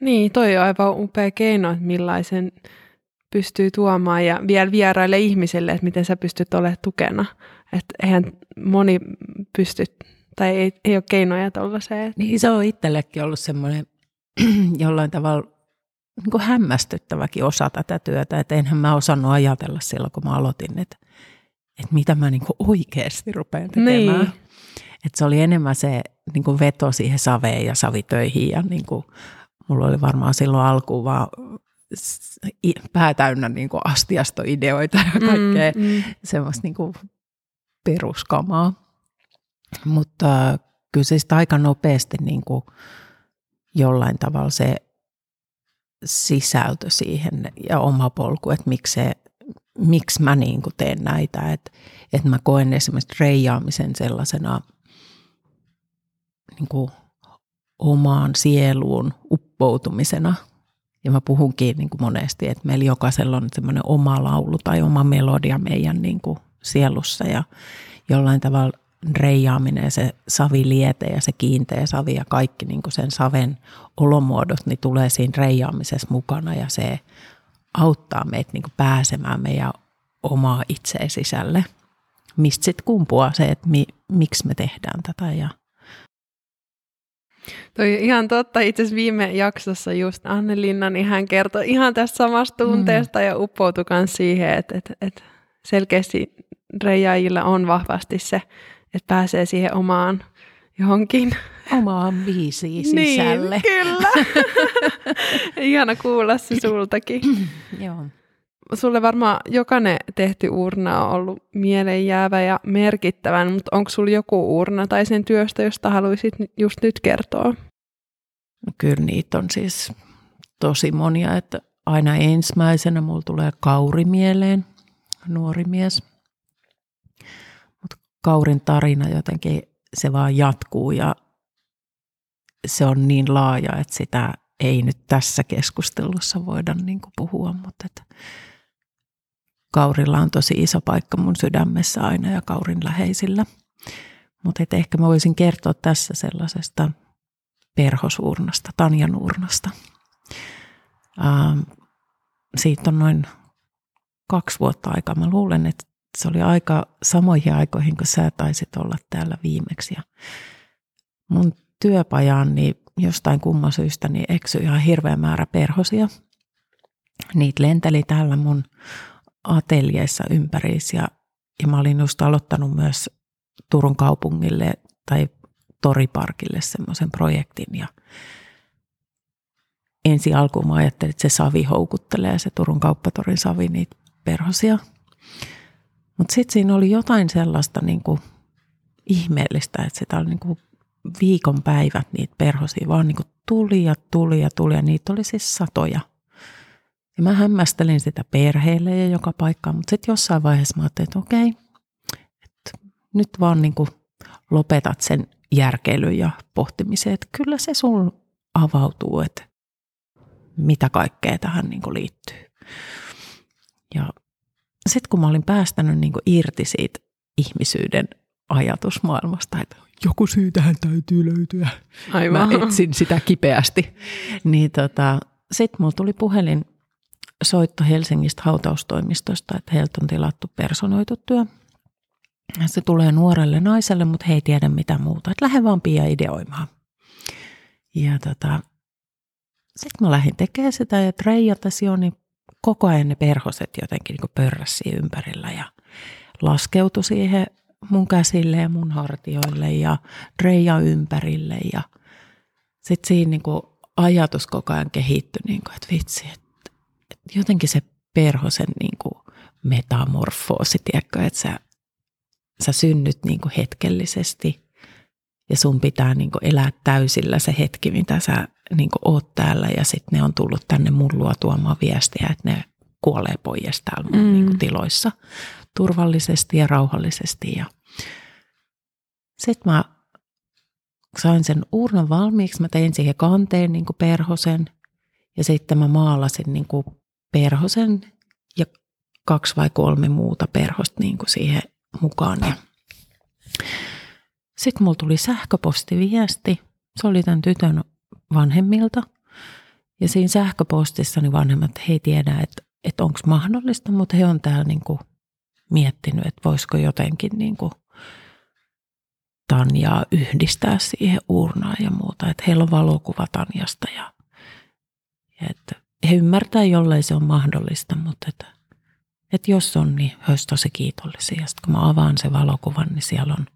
Speaker 1: Niin, toi on aivan upea keino, että millaisen pystyy tuomaan ja vielä vieraille ihmisille, että miten sä pystyt olemaan tukena. Että eihän moni pysty, tai ei, ei ole keinoja tuollaiseen.
Speaker 2: Niin se on itsellekin ollut semmoinen [clears throat] jollain tavalla niin kuin hämmästyttäväkin osa tätä työtä, että enhän mä osannut ajatella silloin, kun mä aloitin, että, että mitä mä niin kuin oikeasti rupean tekemään.
Speaker 1: Niin.
Speaker 2: Että se oli enemmän se niin kuin veto siihen saveen ja savitöihin ja niin kuin, mulla oli varmaan silloin alkuun vaan pää täynnä niin kuin astiastoideoita ja kaikkea
Speaker 1: Mm, mm.
Speaker 2: semmoista niin kuin peruskamaa. Mutta kyllä se aika nopeasti niin kuin jollain tavalla se sisältö siihen ja oma polku, että miksi, se, miksi mä niin kuin teen näitä. Että, että mä koen esimerkiksi reijaamisen sellaisena niin kuin omaan sieluun uppoutumisena. Ja mä puhunkin niin kuin monesti, että meillä jokaisella on semmoinen oma laulu tai oma melodia meidän niin kuin sielussa ja jollain tavalla reijaaminen ja se saviliete ja se kiinteä savi ja kaikki niin kuin sen saven olomuodot, niin tulee siinä reijaamisessa mukana ja se auttaa meitä niin kuin pääsemään meidän omaa itseä sisälle. Mistä sitten kumpuaa se, että mi, miksi me tehdään tätä ja
Speaker 1: Toi ihan totta. Itse asiassa viime jaksossa just Anne-Linna, niin hän kertoi ihan tästä samasta tunteesta mm. ja uppoutui siihen, että, että, että selkeästi reijaajilla on vahvasti se, että pääsee siihen omaan johonkin.
Speaker 2: omaan biisiin sisälle.
Speaker 1: Niin, kyllä. [laughs] Ihana kuulla se sultakin. [clears throat]
Speaker 2: Joo.
Speaker 1: Sulle varmaan jokainen tehty urna on ollut mieleenjäävä ja merkittävä, mutta onko sulla joku urna tai sen työstä, josta haluaisit just nyt kertoa?
Speaker 2: No kyllä niitä on siis tosi monia, että aina ensimmäisenä mulla tulee Kauri mieleen, nuori mies. Mutta Kaurin tarina jotenkin, se vaan jatkuu ja se on niin laaja, että sitä ei nyt tässä keskustelussa voida niin puhua, mutta että Kaurilla on tosi iso paikka mun sydämessä aina ja Kaurin läheisillä. Mutta ehkä mä voisin kertoa tässä sellaisesta perhosuurnasta, Tanjan urnasta. Ähm, siitä on noin kaksi vuotta aikaa. Mä luulen, että se oli aika samoihin aikoihin, kun sä taisit olla täällä viimeksi. Ja mun työpajaan niin jostain kumman syystä niin eksyi ihan hirveä määrä perhosia. Niitä lenteli täällä mun ateljeissa ympäriinsä ja, ja mä olin just aloittanut myös Turun kaupungille tai Toriparkille semmoisen projektin ja ensi alkuun mä ajattelin, että se savi houkuttelee, se Turun kauppatorin savi niitä perhosia. Mutta sitten siinä oli jotain sellaista niin kuin ihmeellistä, että sitä oli niin kuin viikon päivät niitä perhosia vaan niin kuin tuli ja tuli ja tuli ja niitä oli siis satoja. Ja mä hämmästelin sitä perheelle ja joka paikkaan, mutta sitten jossain vaiheessa mä ajattelin, että okei, että nyt vaan niin kuin lopetat sen järkeilyn ja pohtimisen, että kyllä se sun avautuu, että mitä kaikkea tähän niin kuin liittyy. Ja sitten kun mä olin päästänyt niin kuin irti siitä ihmisyyden ajatusmaailmasta, että joku syy tähän täytyy löytyä. Aivan. Mä etsin sitä kipeästi. Niin tota, sitten mulla tuli puhelin soitto Helsingistä hautaustoimistosta, että heiltä on tilattu personoitu työ. Se tulee nuorelle naiselle, mutta he ei tiedä mitä muuta. Että lähde vaan pian ideoimaan. Ja tota, sitten mä lähdin tekemään sitä ja treijatasi jo, niin koko ajan ne perhoset jotenkin niin pörräsi ympärillä ja laskeutui siihen mun käsille ja mun hartioille ja reija ympärille ja sitten siinä niin kuin ajatus koko ajan kehittyi, niin kuin, että vitsi, että, että jotenkin se perhosen niin kuin metamorfoosi, tiedätkö, että sä, sä synnyt niin kuin hetkellisesti ja sun pitää niin kuin elää täysillä se hetki, mitä sä niin oot täällä ja sitten ne on tullut tänne mullua tuomaan viestiä, että ne kuolee pois täällä mun mm. niin tiloissa turvallisesti ja rauhallisesti. Ja sitten mä sain sen urnan valmiiksi, mä tein siihen kanteen niin perhosen ja sitten mä maalasin niin perhosen ja kaksi vai kolme muuta perhosta niin siihen mukaan. Ja sitten mulla tuli sähköpostiviesti. Se oli tämän tytön vanhemmilta. Ja siinä sähköpostissa niin vanhemmat he ei tiedä, että, että onko mahdollista, mutta he on täällä niin kuin miettinyt, että voisiko jotenkin niin kuin Tanjaa yhdistää siihen urnaan ja muuta. Että heillä on valokuva Tanjasta ja, ja että he ymmärtää, jollei se on mahdollista, mutta että, että jos on, niin he olisivat tosi kiitollisia. Sitten kun mä avaan sen valokuvan, niin siellä on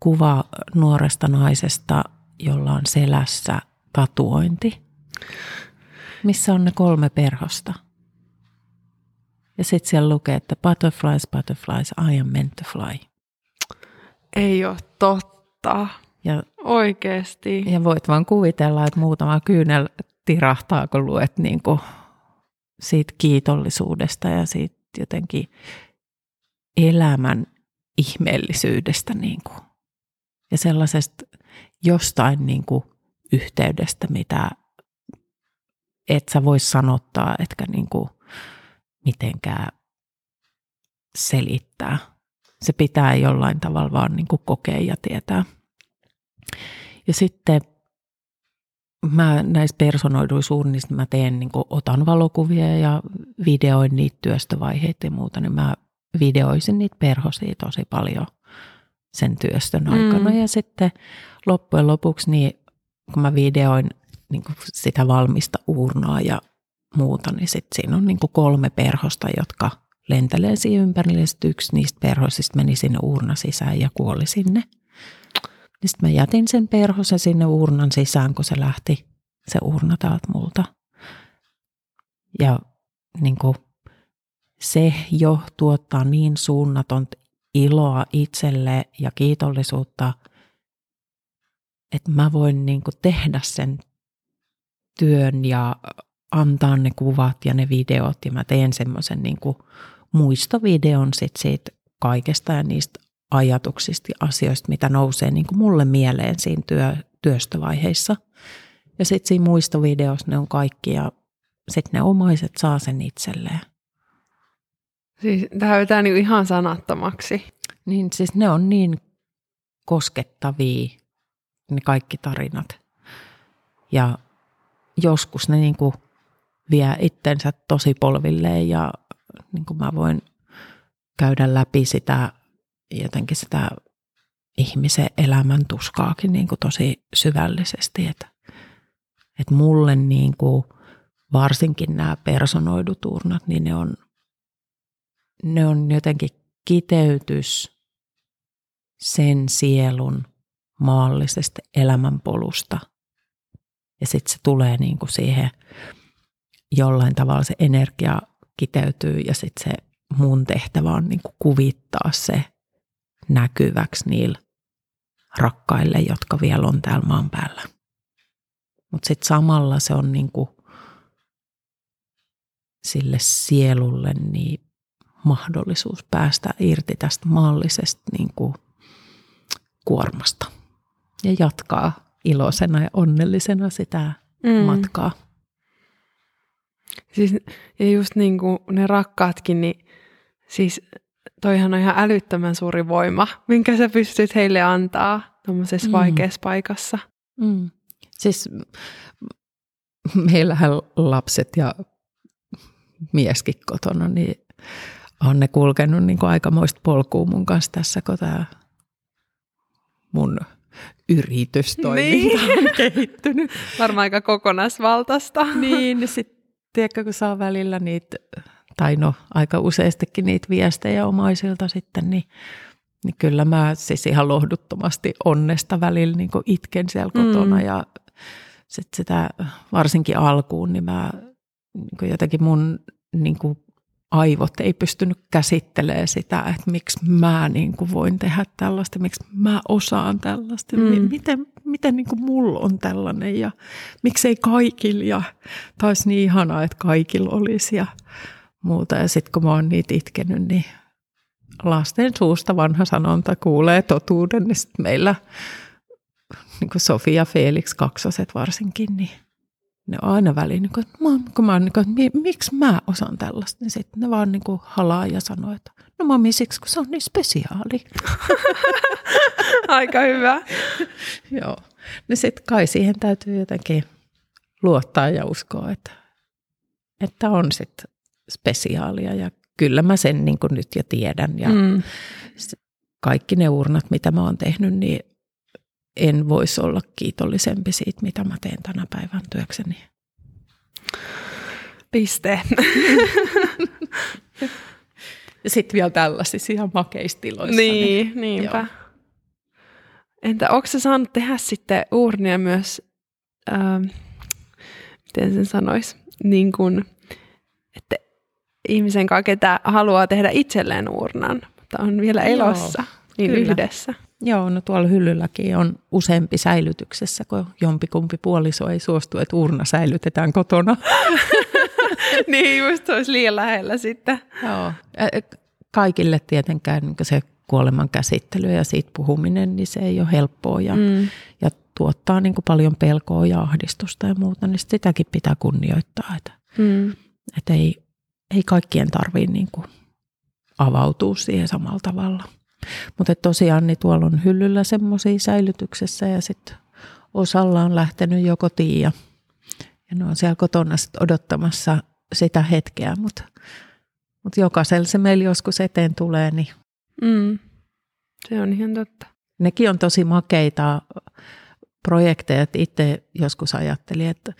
Speaker 2: kuva nuoresta naisesta, jolla on selässä tatuointi, missä on ne kolme perhosta. Ja sitten siellä lukee, että butterflies, butterflies, I am meant to fly.
Speaker 1: Ei ole totta. Ja, Oikeesti.
Speaker 2: Ja voit vaan kuvitella, että muutama kyynel tirahtaa, kun luet niin kuin siitä kiitollisuudesta ja siitä jotenkin elämän ihmeellisyydestä niin kuin. ja sellaisesta jostain niin kuin yhteydestä, mitä et sä vois sanottaa, etkä niin kuin mitenkään selittää. Se pitää jollain tavalla vaan niin kuin kokea ja tietää. Ja sitten mä näistä personoiduissa suunnista mä teen, niin kuin, otan valokuvia ja videoin niitä työstövaiheita ja muuta, niin mä videoisin niitä perhosia tosi paljon sen työstön aikana. Mm. Ja sitten loppujen lopuksi, niin kun mä videoin niin kuin sitä valmista uurnaa ja muuta, niin sitten siinä on niin kuin kolme perhosta, jotka lentelee siihen ympärille. Sitten yksi niistä perhoisista meni sinne uurna sisään ja kuoli sinne. Niin sitten mä jätin sen perhosen sinne uurnan sisään, kun se lähti se urna täältä multa. Ja niin kuin, se jo tuottaa niin suunnaton iloa itselle ja kiitollisuutta, että mä voin niin kuin tehdä sen työn ja antaa ne kuvat ja ne videot ja mä teen semmoisen niin muistovideon sit siitä kaikesta ja niistä ajatuksista ja asioista, mitä nousee niin kuin mulle mieleen siinä työ, työstövaiheissa. Ja sitten siinä muistovideossa ne on kaikki ja sitten ne omaiset saa sen itselleen.
Speaker 1: Siis tämä niin ihan sanattomaksi.
Speaker 2: Niin siis ne on niin koskettavia, ne kaikki tarinat. Ja joskus ne niin kuin vie itsensä tosi polvilleen ja niin kuin mä voin käydä läpi sitä jotenkin sitä ihmisen elämän tuskaakin niin kuin tosi syvällisesti. Että, että mulle niin kuin varsinkin nämä personoidut urnat, niin ne on, ne on jotenkin kiteytys sen sielun maallisesta elämänpolusta. Ja sitten se tulee niin kuin siihen jollain tavalla se energia kiteytyy ja sitten se mun tehtävä on niin kuin kuvittaa se näkyväksi niillä rakkaille, jotka vielä on täällä maan päällä. Mutta sitten samalla se on niin kuin sille sielulle niin mahdollisuus päästä irti tästä maallisesta niin kuin kuormasta ja jatkaa iloisena ja onnellisena sitä mm. matkaa.
Speaker 1: Siis, ja just niin kuin ne rakkaatkin, niin siis toihan on ihan älyttömän suuri voima, minkä sä pystyt heille antaa tuommoisessa mm. vaikeassa paikassa.
Speaker 2: Mm. Siis meillähän lapset ja mieskin kotona, niin on ne kulkenut niin kuin aikamoista polkua mun kanssa tässä, kun tämä mun yritystoiminta niin. [laughs] on kehittynyt.
Speaker 1: Varmaan aika kokonaisvaltaista.
Speaker 2: Niin, niin sitten tiedätkö, kun saa välillä niitä, tai no aika useastikin niitä viestejä omaisilta sitten, niin, niin kyllä mä siis ihan lohduttomasti onnesta välillä niin itken siellä kotona mm. ja sitten sitä varsinkin alkuun, niin mä niin jotenkin mun niin kuin aivot ei pystynyt käsittelemään sitä, että miksi mä niin kuin voin tehdä tällaista, miksi mä osaan tällaista, mm. miten, miten niin kuin mulla on tällainen ja miksei kaikilla ja taas niin ihanaa, että kaikilla olisi ja muuta. Ja sitten kun mä oon niitä itkenyt, niin lasten suusta vanha sanonta kuulee totuuden, niin sitten meillä niin kuin Sofia Felix kaksoset varsinkin, niin ne on aina väliin, niin kuin, että mä, kun mä oon, niin kuin, että miksi mä osaan tällaista, niin sitten ne vaan niin kuin halaa ja sanoo, että no mami siksi, kun se on niin spesiaali. [laughs]
Speaker 1: Aika hyvä. [laughs]
Speaker 2: Joo. No sitten kai siihen täytyy jotenkin luottaa ja uskoa, että, että on sitten spesiaalia ja kyllä mä sen niin kuin nyt jo tiedän ja mm. kaikki ne urnat, mitä mä oon tehnyt, niin en voisi olla kiitollisempi siitä, mitä mä teen tänä päivän työkseni.
Speaker 1: Piste.
Speaker 2: ja sitten vielä tällaisissa ihan makeistiloissa.
Speaker 1: Niin, niin niinpä. Joo. Entä onko se saanut tehdä sitten uurnia myös, ähm, miten sen sanoisi, niin kuin, että ihmisen kanssa, ketä haluaa tehdä itselleen uurnan, mutta on vielä elossa, Joo, niin kyllä. yhdessä.
Speaker 2: Joo, no tuolla hyllylläkin on useampi säilytyksessä, kun jompikumpi puoliso ei suostu, että urna säilytetään kotona. [laughs]
Speaker 1: niin, just olisi liian lähellä sitten.
Speaker 2: Joo, kaikille tietenkään niin se kuoleman käsittely ja siitä puhuminen, niin se ei ole helppoa ja, mm. ja tuottaa niin paljon pelkoa ja ahdistusta ja muuta, niin sitäkin pitää kunnioittaa, että, mm. että ei, ei kaikkien tarvitse niin avautua siihen samalla tavalla. Mutta tosiaan niin tuolla on hyllyllä semmoisia säilytyksessä ja sitten osalla on lähtenyt jo kotiin ja, ja ne on siellä kotona sit odottamassa sitä hetkeä, mutta mut jokaisella se meillä joskus eteen tulee, niin
Speaker 1: mm, se on ihan totta.
Speaker 2: Nekin on tosi makeita projekteja, että itse joskus ajattelin, että,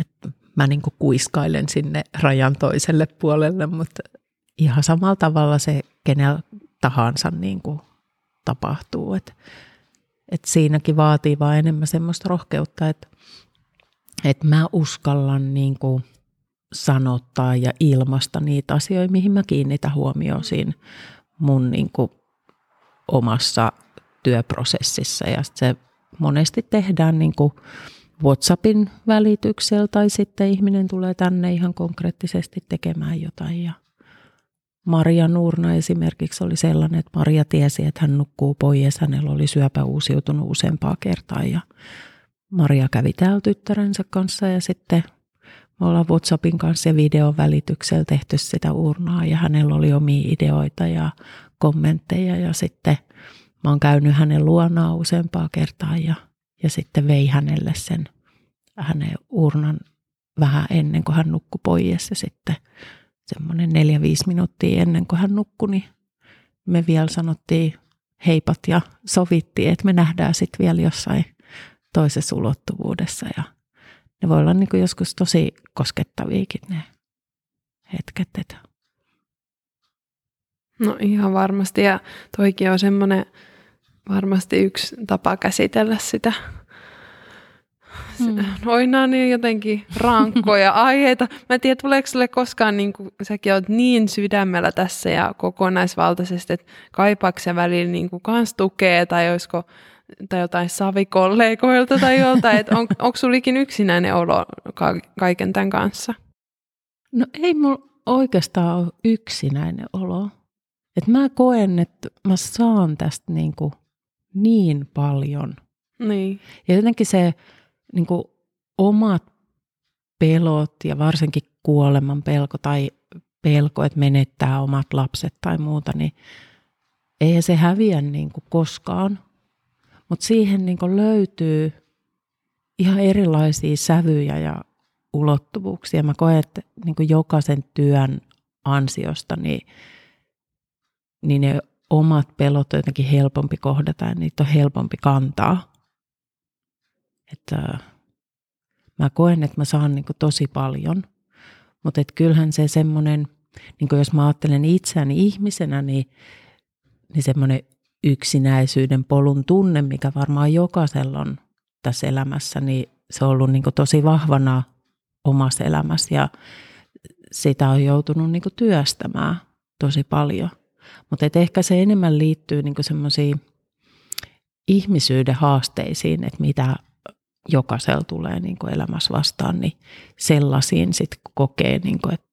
Speaker 2: että mä niin kuiskailen sinne rajan toiselle puolelle, mutta ihan samalla tavalla se kenellä tahansa niin kuin tapahtuu. Et, et siinäkin vaatii vaan enemmän semmoista rohkeutta, että että mä uskallan niin kuin sanottaa ja ilmasta niitä asioita, mihin mä kiinnitän huomioon siinä mun niin kuin omassa työprosessissa. Ja se monesti tehdään niin kuin WhatsAppin välityksellä tai sitten ihminen tulee tänne ihan konkreettisesti tekemään jotain. Ja Maria Nuurna esimerkiksi oli sellainen, että Maria tiesi, että hän nukkuu pois. Hänellä oli syöpä uusiutunut useampaa kertaa ja Maria kävi täällä tyttärensä kanssa ja sitten me ollaan WhatsAppin kanssa ja videon välityksellä tehty sitä urnaa ja hänellä oli omia ideoita ja kommentteja ja sitten mä oon käynyt hänen luonaan useampaa kertaa ja, ja sitten vei hänelle sen hänen urnan vähän ennen kuin hän nukkui pois ja sitten semmoinen neljä, viisi minuuttia ennen kuin hän nukkui, niin me vielä sanottiin heipat ja sovittiin, että me nähdään sitten vielä jossain toisessa ulottuvuudessa ja ne voi olla niin kuin joskus tosi koskettaviakin ne hetket. Että.
Speaker 1: No ihan varmasti ja toikin on semmoinen varmasti yksi tapa käsitellä sitä. [laughs] Hmm. Noina niin jotenkin rankkoja [laughs] aiheita. Mä en tiedä, tuleeko sulle koskaan, niin kuin, säkin oot niin sydämellä tässä ja kokonaisvaltaisesti, että kaipaako välillä niin kuin kans tukea tai olisiko tai jotain savikollegoilta tai joltain, että on, [laughs] onko sulikin yksinäinen olo ka- kaiken tämän kanssa?
Speaker 2: No ei mulla oikeastaan ole yksinäinen olo. Et mä koen, että mä saan tästä niinku niin paljon.
Speaker 1: Niin.
Speaker 2: Ja jotenkin se niinku omat pelot ja varsinkin kuoleman pelko tai pelko, että menettää omat lapset tai muuta, niin eihän se häviä niin kuin koskaan. Mutta siihen niin löytyy ihan erilaisia sävyjä ja ulottuvuuksia. Mä koen, että niin jokaisen työn ansiosta niin, niin ne omat pelot on jotenkin helpompi kohdata ja niitä on helpompi kantaa. Että mä koen, että mä saan niin tosi paljon, mutta et kyllähän se semmoinen, niin jos mä ajattelen itseäni ihmisenä, niin, niin semmoinen yksinäisyyden polun tunne, mikä varmaan jokaisella on tässä elämässä, niin se on ollut niin tosi vahvana omassa elämässä ja sitä on joutunut niin työstämään tosi paljon. Mutta ehkä se enemmän liittyy niin semmoisiin ihmisyyden haasteisiin, että mitä jokaisella tulee niin elämässä vastaan, niin sellaisiin sitten kokee, niin kuin, että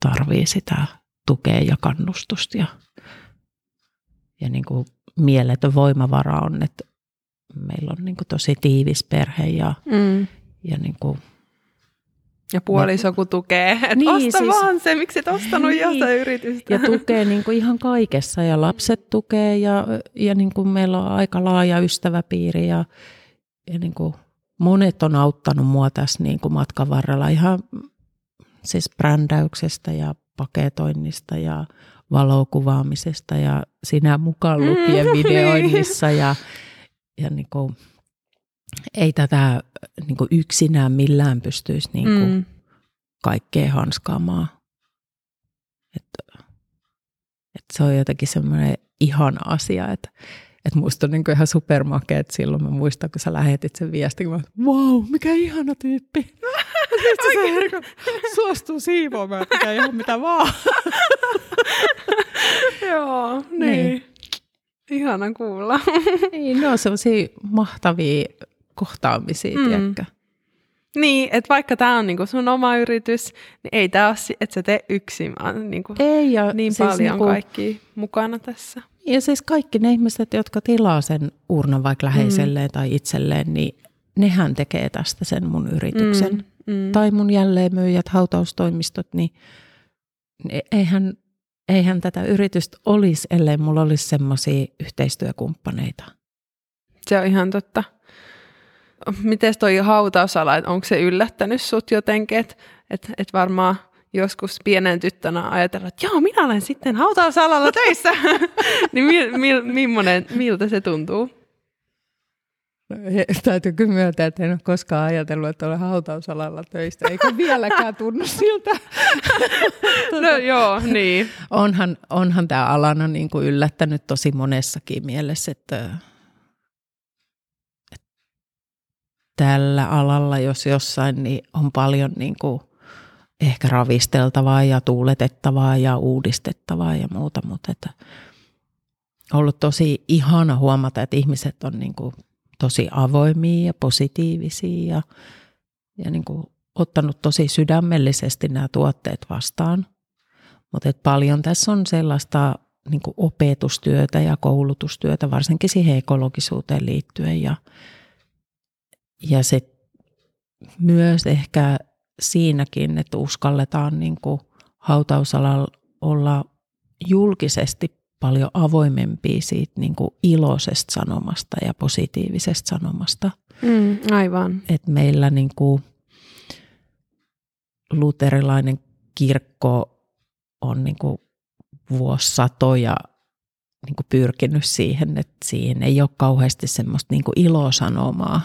Speaker 2: tarvii sitä tukea ja kannustusta ja ja niin kuin mieletön voimavara on, että meillä on niin kuin tosi tiivis perhe ja, mm. ja niin kuin
Speaker 1: ja puoliso kun tukee, että niin, osta siis, vaan se, miksi et ostanut niin, jostain yritystä.
Speaker 2: Ja tukee [laughs] niin kuin ihan kaikessa ja lapset tukee ja, ja niin kuin meillä on aika laaja ystäväpiiri ja, ja niin kuin monet on auttanut mua tässä niin kuin matkan varrella ihan siis brändäyksestä ja paketoinnista ja valokuvaamisesta ja sinä mukaan lukien mm, [laughs] videoinnissa ja, ja niin kuin, ei tätä niin kuin yksinään millään pystyisi niin kuin mm. kaikkea hanskaamaan. Että, että se on jotenkin semmoinen ihana asia, että että musta on niin ihan supermakea, että silloin mä muistan, kun sä lähetit sen viestin, kun mä wow, mikä ihana tyyppi. [laughs] Sitten se suostuu siivoamaan, että mikä ihan mitä vaan. [laughs]
Speaker 1: Joo, niin. niin. Ihana kuulla. [laughs]
Speaker 2: niin, ne on sellaisia mahtavia kohtaamisia, mm. tiedätkö?
Speaker 1: Niin, että vaikka tämä on niinku sun oma yritys, niin ei tämä ole, että sä tee yksin, vaan niinku ei, ja niin siis paljon niinku, kaikki mukana tässä.
Speaker 2: Ja siis kaikki ne ihmiset, jotka tilaa sen urnan vaikka läheiselleen mm. tai itselleen, niin nehän tekee tästä sen mun yrityksen. Mm, mm. Tai mun jälleenmyyjät, hautaustoimistot, niin eihän, eihän tätä yritystä olisi, ellei mulla olisi semmoisia yhteistyökumppaneita.
Speaker 1: Se on ihan totta. Miten toi hautausala, onko se yllättänyt sut jotenkin, että et, et varmaan joskus pienen tyttönä ajatella, että joo, minä olen sitten hautausalalla töissä. [laughs] niin mi, mi, millainen, miltä se tuntuu?
Speaker 2: No, täytyy kyllä myöntää, että en ole koskaan ajatellut, että olen hautausalalla töistä, eikä vieläkään tunnu siltä. [laughs]
Speaker 1: no joo, niin.
Speaker 2: Onhan, onhan tämä alana niin kuin yllättänyt tosi monessakin mielessä, että, tällä alalla, jos jossain, niin on paljon niin kuin ehkä ravisteltavaa ja tuuletettavaa ja uudistettavaa ja muuta, mutta että ollut tosi ihana huomata, että ihmiset on niin kuin tosi avoimia ja positiivisia ja, ja niin kuin ottanut tosi sydämellisesti nämä tuotteet vastaan. Mutta paljon tässä on sellaista niin kuin opetustyötä ja koulutustyötä, varsinkin siihen ekologisuuteen liittyen. Ja, ja se myös ehkä siinäkin, että uskalletaan niin kuin hautausalalla olla julkisesti paljon avoimempia siitä niin kuin iloisesta sanomasta ja positiivisesta sanomasta.
Speaker 1: Mm, aivan.
Speaker 2: Et meillä niin kuin luterilainen kirkko on niin kuin vuosisatoja niin kuin pyrkinyt siihen, että siihen ei ole kauheasti semmoista niin kuin ilosanomaa.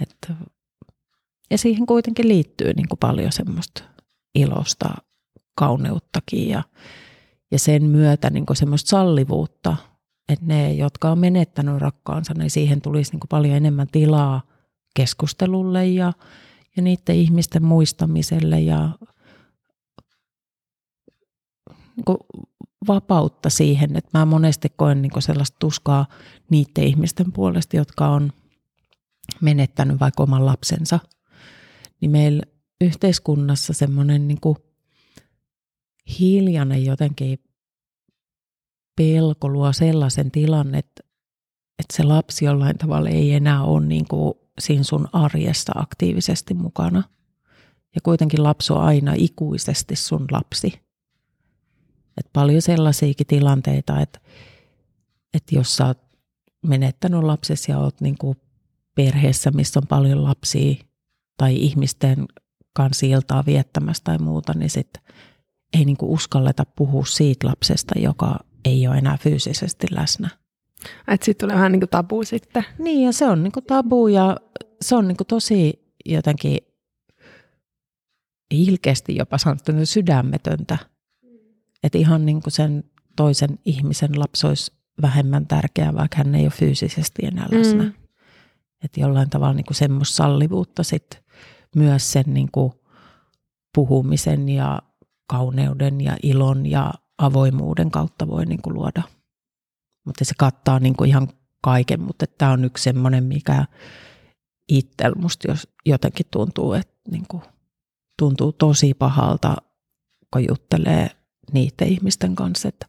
Speaker 2: Että, ja siihen kuitenkin liittyy niin kuin paljon semmoista ilosta, kauneuttakin ja, ja sen myötä niin kuin semmoista sallivuutta, että ne, jotka on menettänyt rakkaansa, niin siihen tulisi niin kuin paljon enemmän tilaa keskustelulle ja, ja niiden ihmisten muistamiselle ja niin kuin vapautta siihen, että mä monesti koen niin sellaista tuskaa niiden ihmisten puolesta, jotka on menettänyt vaikka oman lapsensa. Niin meillä yhteiskunnassa semmoinen niin kuin hiljainen jotenkin pelko luo sellaisen tilanne, että, että se lapsi jollain tavalla ei enää ole niin kuin siinä sun arjessa aktiivisesti mukana. Ja kuitenkin lapsi on aina ikuisesti sun lapsi. Et paljon sellaisiakin tilanteita, että, että jos sä oot menettänyt lapsesi ja oot niin kuin perheessä, missä on paljon lapsia tai ihmisten kanssa iltaa viettämässä tai muuta, niin sit ei niin kuin uskalleta puhua siitä lapsesta, joka ei ole enää fyysisesti läsnä.
Speaker 1: Että sitten tulee vähän niin kuin tabu sitten.
Speaker 2: Niin, ja se on niin kuin tabu ja se on niin kuin tosi jotenkin ilkeästi jopa sanottuna sydämetöntä. Että ihan niin kuin sen toisen ihmisen lapsi olisi vähemmän tärkeä, vaikka hän ei ole fyysisesti enää läsnä. Mm. Että jollain tavalla niin kuin semmoista sallivuutta sit myös sen niin kuin puhumisen ja kauneuden ja ilon ja avoimuuden kautta voi niin kuin luoda. Mutta se kattaa niin kuin ihan kaiken, mutta tämä on yksi semmoinen, mikä itsellä musta jos jotenkin tuntuu, että niin kuin, tuntuu tosi pahalta, kun juttelee niiden ihmisten kanssa, että,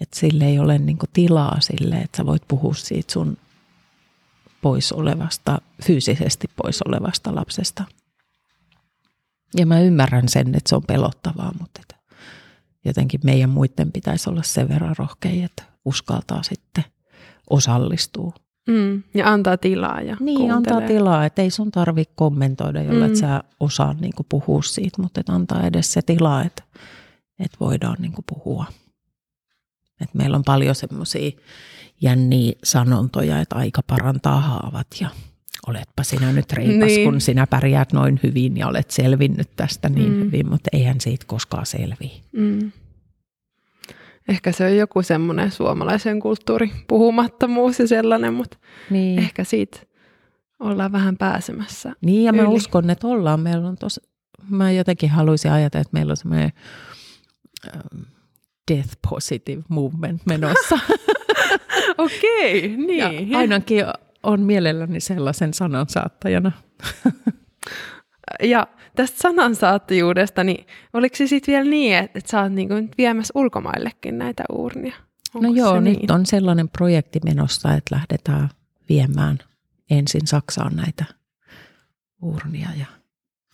Speaker 2: että sille ei ole niin kuin tilaa sille, että sä voit puhua siitä sun pois olevasta, fyysisesti pois olevasta lapsesta. Ja mä ymmärrän sen, että se on pelottavaa, mutta että jotenkin meidän muiden pitäisi olla sen verran rohkeita, että uskaltaa sitten osallistua.
Speaker 1: Mm, ja antaa tilaa ja
Speaker 2: Niin,
Speaker 1: kuuntelee.
Speaker 2: antaa tilaa, että ei sun tarvitse kommentoida, jolle
Speaker 1: Mm.
Speaker 2: sä osaa niin kuin puhua siitä, mutta että antaa edes se tila, että, että voidaan niin kuin puhua. Et meillä on paljon semmoisia jänniä sanontoja, että aika parantaa haavat ja oletpa sinä nyt reipas,
Speaker 1: Niin.
Speaker 2: kun sinä pärjäät noin hyvin ja olet selvinnyt tästä niin
Speaker 1: Mm.
Speaker 2: hyvin, mutta eihän siitä koskaan selviä.
Speaker 1: Mm. Ehkä se on joku semmoinen suomalaisen kulttuuri, puhumattomuus ja sellainen, mutta
Speaker 2: Niin.
Speaker 1: ehkä siitä ollaan vähän pääsemässä.
Speaker 2: Niin, ja mä
Speaker 1: yli.
Speaker 2: uskon, että ollaan. Meillä on tos, mä jotenkin haluaisin ajatella, että meillä on semmoinen ähm, death positive movement menossa. [laughs]
Speaker 1: Okei, niin.
Speaker 2: ja ainakin on mielelläni sellaisen sanan saattajana. [laughs]
Speaker 1: Ja tästä sanansaattajuudesta, niin oliko se sitten vielä niin, että, että sä oot niinku nyt viemässä ulkomaillekin näitä uurnia?
Speaker 2: no
Speaker 1: Onko
Speaker 2: joo,
Speaker 1: se
Speaker 2: nyt
Speaker 1: niin?
Speaker 2: on sellainen projekti menossa, että lähdetään viemään ensin Saksaan näitä urnia ja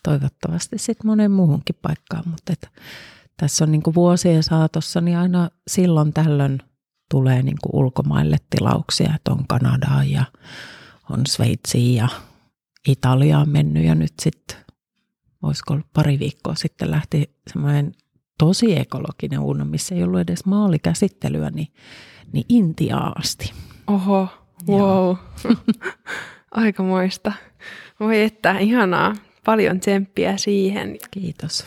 Speaker 2: toivottavasti sitten monen muuhunkin paikkaan. Mutta että tässä on niin kuin vuosien saatossa, niin aina silloin tällöin tulee niin kuin ulkomaille tilauksia, että on Kanadaan ja on Sveitsiin ja Italiaan mennyt ja nyt sitten, olisiko ollut pari viikkoa sitten lähti semmoinen tosi ekologinen uuna, missä ei ollut edes maalikäsittelyä, niin, niin Intiaan asti.
Speaker 1: Oho, wow. [laughs] Aikamoista. Voi että, ihanaa. Paljon tsemppiä siihen.
Speaker 2: Kiitos.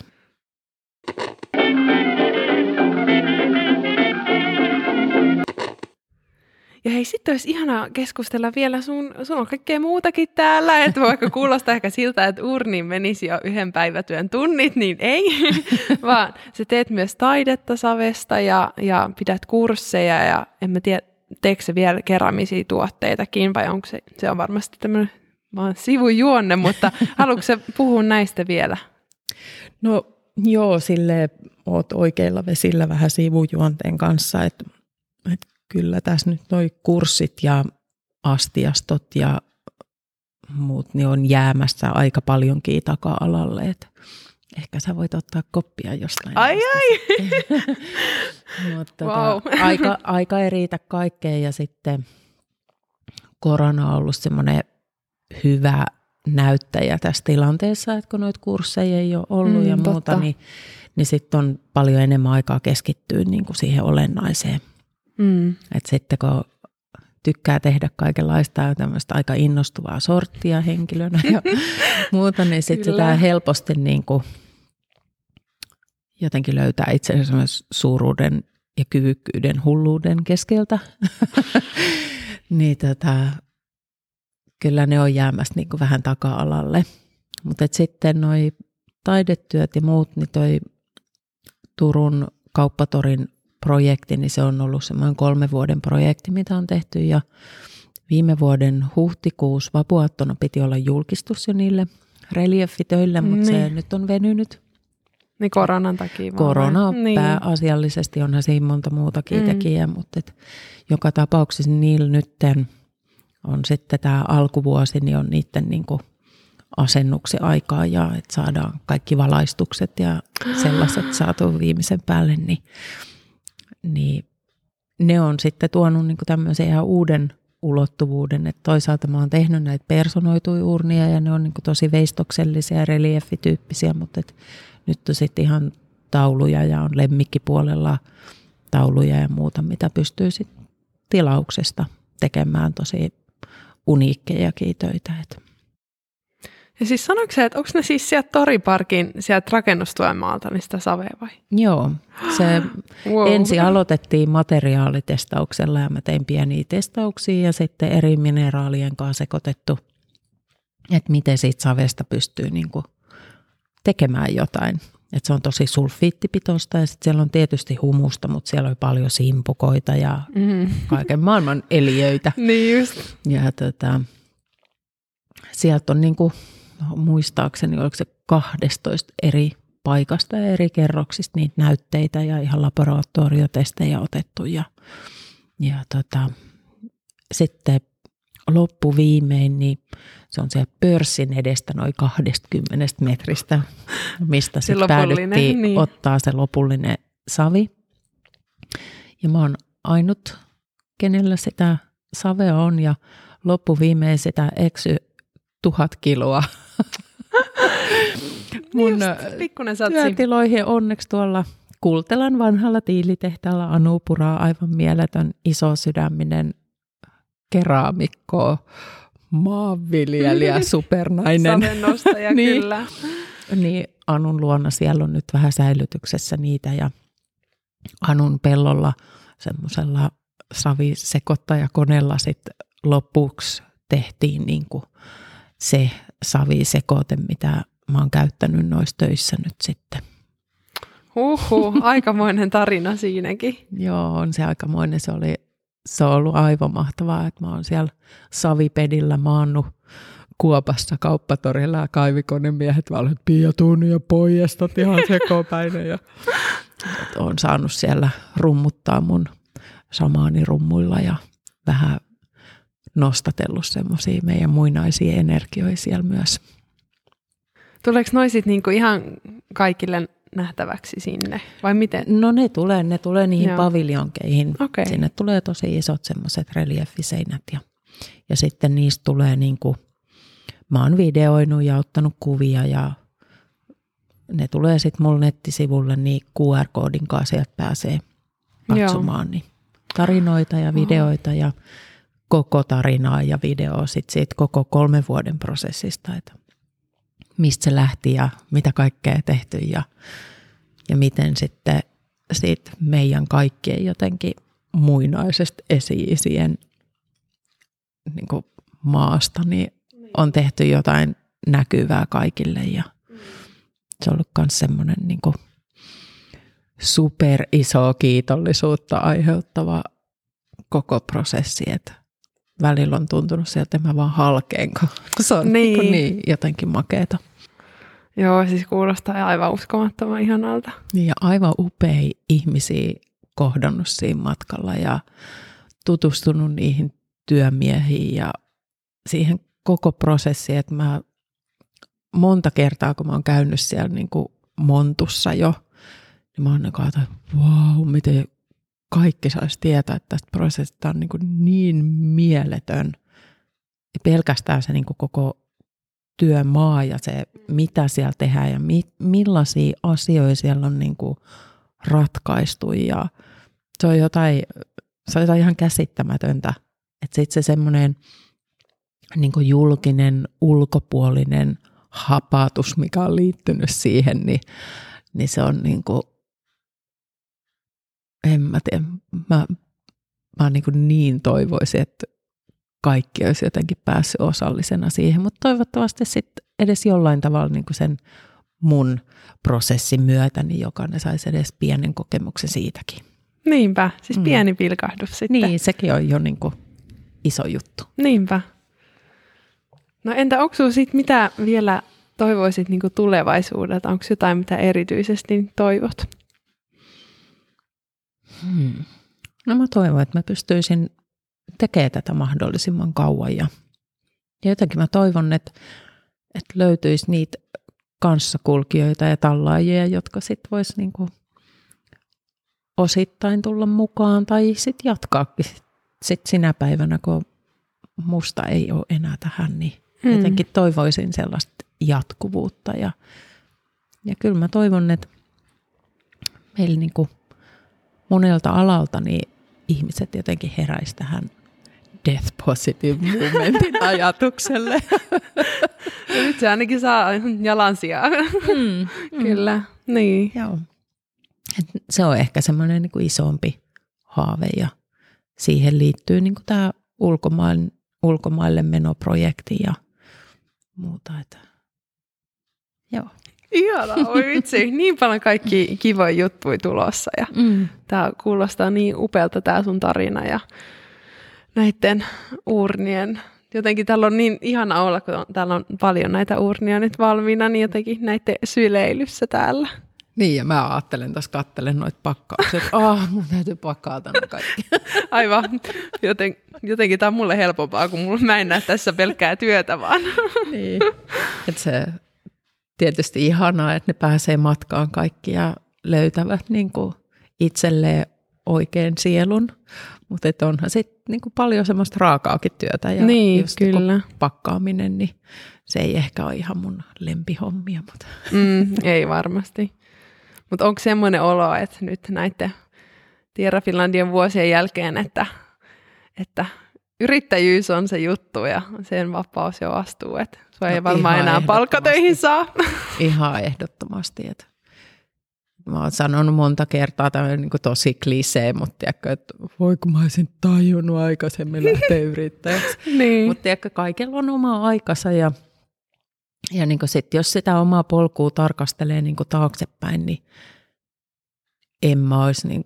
Speaker 1: Ja hei, sitten olisi ihanaa keskustella vielä, sun, sun on kaikkea muutakin täällä, että vaikka kuulostaa ehkä siltä, että urniin menisi jo yhden päivätyön tunnit, niin ei, [laughs] vaan sä teet myös taidetta savesta ja, ja pidät kursseja ja en mä tiedä, teekö se vielä keramisia tuotteitakin vai onko se, se on varmasti tämmöinen vaan sivujuonne, mutta [laughs] haluatko se puhua näistä vielä?
Speaker 2: No joo, sille oot oikeilla vesillä vähän sivujuonteen kanssa, että, että kyllä tässä nyt noi kurssit ja astiastot ja muut niin on jäämässä aika paljonkin taka-alalle, että ehkä sä voit ottaa koppia jostain.
Speaker 1: Ai ai! [laughs]
Speaker 2: Mutta wow. tota, aika, aika ei riitä kaikkeen ja sitten korona on ollut semmoinen hyvä näyttäjä tässä tilanteessa, että kun noita kursseja ei ole ollut mm, ja muuta, totta. niin, niin sitten on paljon enemmän aikaa keskittyä niin kuin siihen olennaiseen. Mm. Että sitten kun tykkää tehdä kaikenlaista ja tämmöistä aika innostuvaa sorttia henkilönä ja [laughs] muuta, niin sitten sitä helposti niin kuin jotenkin löytää itsensä myös suuruuden ja kyvykkyyden hulluuden keskeltä. [laughs] niin tota, kyllä ne on jäämässä niin kuin vähän taka-alalle. Mutta sitten noi taidetyöt ja muut, niin toi Turun kauppatorin projekti, niin se on ollut semmoinen kolme vuoden projekti, mitä on tehty ja viime vuoden huhtikuussa vapuattona piti olla julkistus jo niille reliefitöille, mutta niin. se nyt on venynyt.
Speaker 1: Niin koronan takia
Speaker 2: vaan. Korona niin. pääasiallisesti, onhan siinä monta muutakin mm. tekijää, mutta et joka tapauksessa niillä nytten on sitten tämä alkuvuosi, niin on niiden niin kuin asennuksen aikaa ja että saadaan kaikki valaistukset ja sellaiset saatu viimeisen päälle, niin, niin ne on sitten tuonut niin tämmöisen ihan uuden ulottuvuuden, että toisaalta mä oon tehnyt näitä personoituja urnia ja ne on niin tosi veistoksellisia reliefityyppisiä, mutta et nyt on sitten ihan tauluja ja on lemmikkipuolella tauluja ja muuta, mitä pystyy sitten tilauksesta tekemään tosi uniikkejakin töitä. Että.
Speaker 1: Ja siis sanoiko se, että onko ne siis sieltä Toriparkin, sieltä rakennustuen maalta, niin sitä savea vai?
Speaker 2: Joo, se [gasps] wow. ensin aloitettiin materiaalitestauksella ja mä tein pieniä testauksia ja sitten eri mineraalien kanssa sekoitettu, että miten siitä savesta pystyy niin kuin tekemään jotain. Et se on tosi sulfiittipitoista ja sitten siellä on tietysti humusta, mutta siellä on paljon simpukoita ja mm. kaiken maailman eliöitä. [laughs]
Speaker 1: niin just.
Speaker 2: Ja tota, sieltä on niinku, muistaakseni, oliko se 12 eri paikasta ja eri kerroksista niitä näytteitä ja ihan laboratoriotestejä otettu. Ja, ja tota, sitten loppuviimein, niin se on siellä pörssin edestä noin 20 metristä, mistä sitten päädyttiin niin. ottaa se lopullinen savi. Ja mä oon ainut, kenellä sitä savea on ja loppuviimein sitä eksy tuhat kiloa.
Speaker 1: Mun Just,
Speaker 2: työtiloihin onneksi tuolla Kultelan vanhalla tiilitehtaalla Anupuraa aivan mieletön iso sydäminen keraamikko, maanviljelijä, supernainen.
Speaker 1: Savennostaja, [laughs] niin, kyllä.
Speaker 2: Niin Anun luona siellä on nyt vähän säilytyksessä niitä ja Anun pellolla semmoisella savisekottajakoneella sitten lopuksi tehtiin niin kuin se savisekote, mitä mä oon käyttänyt noissa töissä nyt sitten.
Speaker 1: Huhhuh, [laughs] aikamoinen tarina siinäkin.
Speaker 2: Joo, on se aikamoinen. Se oli se on ollut aivan mahtavaa, että mä oon siellä savipedillä maannut Kuopassa kauppatorilla ja kaivikonemiehet vaan, että Pia ja pojastat ihan sekopäinen. Ja, oon saanut siellä rummuttaa mun rummuilla ja vähän nostatellut semmoisia meidän muinaisia energioita siellä myös.
Speaker 1: Tuleeko noisit niinku ihan kaikille nähtäväksi sinne, vai miten?
Speaker 2: No ne tulee, ne tulee niihin Joo. paviljonkeihin. Okay. Sinne tulee tosi isot semmoiset reliefiseinät ja, ja sitten niistä tulee niin kuin, mä oon videoinut ja ottanut kuvia ja ne tulee sitten mulle nettisivulle, niin QR-koodin kanssa sieltä pääsee katsomaan niin tarinoita ja videoita ja koko tarinaa ja videoa sit siitä koko kolmen vuoden prosessista, että mistä se lähti ja mitä kaikkea tehty ja, ja miten sitten siitä meidän kaikkien jotenkin muinaisesta esi niin kuin maasta, niin on tehty jotain näkyvää kaikille ja se on ollut myös semmoinen niin super iso kiitollisuutta aiheuttava koko prosessi, että välillä on tuntunut sieltä, että mä vaan halkeen, kun se on niin. Niin, niin jotenkin makeeta.
Speaker 1: Joo, siis kuulostaa aivan uskomattoman ihanalta.
Speaker 2: Niin ja aivan upea ihmisiä kohdannut siinä matkalla ja tutustunut niihin työmiehiin ja siihen koko prosessiin, että mä monta kertaa, kun mä oon käynyt siellä niin kuin Montussa jo, niin mä oon niin että wow, miten kaikki saisi tietää, että tästä prosessista on niin, kuin niin mieletön. Ja pelkästään se niin kuin koko työmaa ja se, mitä siellä tehdään ja mi, millaisia asioita siellä on niin kuin ratkaistu. Ja se on jotain, se on jotain ihan käsittämätöntä. Että sitten se semmoinen niin julkinen, ulkopuolinen hapatus, mikä on liittynyt siihen, niin, niin se on niin kuin, en mä tiedä, mä, mä niin, niin toivoisin, että kaikki olisi jotenkin päässyt osallisena siihen, mutta toivottavasti sitten edes jollain tavalla niin kuin sen mun prosessin myötä, niin jokainen saisi edes pienen kokemuksen siitäkin.
Speaker 1: Niinpä, siis mm. pieni mm. pilkahdus sitten.
Speaker 2: Niin, sekin on jo niin kuin iso juttu.
Speaker 1: Niinpä. No entä onko sinulla sitten mitä vielä toivoisit niin tulevaisuudelta? Onko jotain, mitä erityisesti toivot?
Speaker 2: Hmm. No mä toivon, että mä pystyisin tekemään tätä mahdollisimman kauan ja, ja jotenkin mä toivon, että, että löytyisi niitä kanssakulkijoita ja tallaajia, jotka sitten vois niinku osittain tulla mukaan tai sitten jatkaakin sit sinä päivänä, kun musta ei ole enää tähän, niin hmm. jotenkin toivoisin sellaista jatkuvuutta ja, ja kyllä mä toivon, että meillä niinku monelta alalta niin ihmiset jotenkin heräisi tähän death positive movementin [laughs] ajatukselle.
Speaker 1: No nyt se ainakin saa jalansijaa. Mm, mm. [laughs] Kyllä, niin.
Speaker 2: Joo. Et se on ehkä semmoinen niin kuin isompi haave ja siihen liittyy niin kuin tämä ulkomaille, ulkomaille menoprojekti ja muuta. Että. Joo.
Speaker 1: Ihanaa, oi vitsi, niin paljon kaikki kivoja juttuja tulossa ja mm. tämä kuulostaa niin upealta tämä sun tarina ja näiden uurnien. Jotenkin täällä on niin ihana olla, kun on, täällä on paljon näitä urnia nyt valmiina, niin jotenkin näiden syleilyssä täällä.
Speaker 2: Niin, ja mä ajattelen tässä, kattelen noita pakkauksia, että ah, mun täytyy pakkaata ne kaikki. [laughs]
Speaker 1: Aivan. Joten, jotenkin tämä on mulle helpompaa, kun mulla, mä en näe tässä pelkkää työtä vaan.
Speaker 2: niin. Että se tietysti ihanaa, että ne pääsee matkaan kaikki ja löytävät niin kuin itselleen oikein sielun. Mutta onhan sitten niinku paljon semmoista raakaakin työtä ja
Speaker 1: niin, just niinku kyllä.
Speaker 2: pakkaaminen, niin se ei ehkä ole ihan mun lempihommia. Mutta.
Speaker 1: Mm, ei varmasti. Mutta onko semmoinen olo, että nyt näiden Tierra Finlandien vuosien jälkeen, että, että yrittäjyys on se juttu ja sen vapaus ja vastuu, että sua no, ei varmaan enää palkkatöihin saa.
Speaker 2: Ihan ehdottomasti, että mä oon sanonut monta kertaa, tämä on niin tosi klisee, mutta tiedätkö, että voi kun mä olisin tajunnut aikaisemmin [laughs] lähteä yrittäjäksi.
Speaker 1: niin.
Speaker 2: Mutta tiedätkö, kaikella on oma aikansa ja, ja niin sit, jos sitä omaa polkua tarkastelee niin taaksepäin, niin en mä olisi niin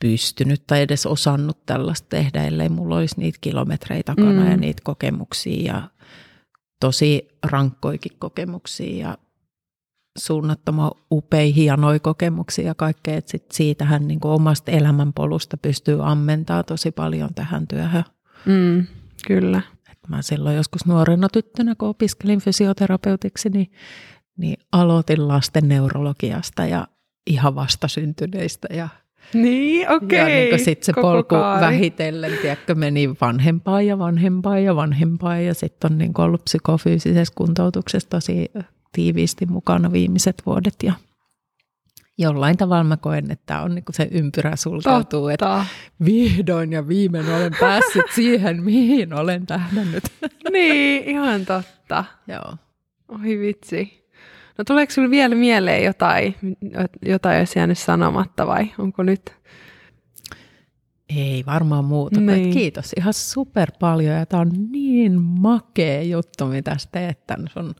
Speaker 2: pystynyt tai edes osannut tällaista tehdä, ellei mulla olisi niitä kilometrejä takana mm. ja niitä kokemuksia ja tosi rankkoikin kokemuksia ja suunnattoman upei, hienoja kokemuksia ja kaikkea, että sit siitähän niin kuin omasta elämänpolusta pystyy ammentaa tosi paljon tähän työhön.
Speaker 1: Mm, kyllä.
Speaker 2: Et mä silloin joskus nuorena tyttönä, kun opiskelin fysioterapeutiksi, niin, niin aloitin lasten neurologiasta ja ihan vastasyntyneistä ja
Speaker 1: niin, okei. Okay. Ja
Speaker 2: niin sitten se Koko polku kaari. vähitellen, tiedätkö, meni vanhempaa ja vanhempaa ja vanhempaa. Ja sitten on niin ollut psykofyysisessä kuntoutuksessa tosi tiiviisti mukana viimeiset vuodet ja jollain tavalla mä koen, että on niin se ympyrä sulkeutuu, Totta. että vihdoin ja viimein olen päässyt siihen, mihin olen tähdännyt.
Speaker 1: Niin, ihan totta. [laughs]
Speaker 2: Joo.
Speaker 1: Oi vitsi. No tuleeko sinulle vielä mieleen jotain, jotain olisi jäänyt sanomatta vai onko nyt?
Speaker 2: Ei varmaan muuta.
Speaker 1: Niin.
Speaker 2: Kiitos ihan super paljon ja tämä on niin makea juttu, mitä sä teet tämän sun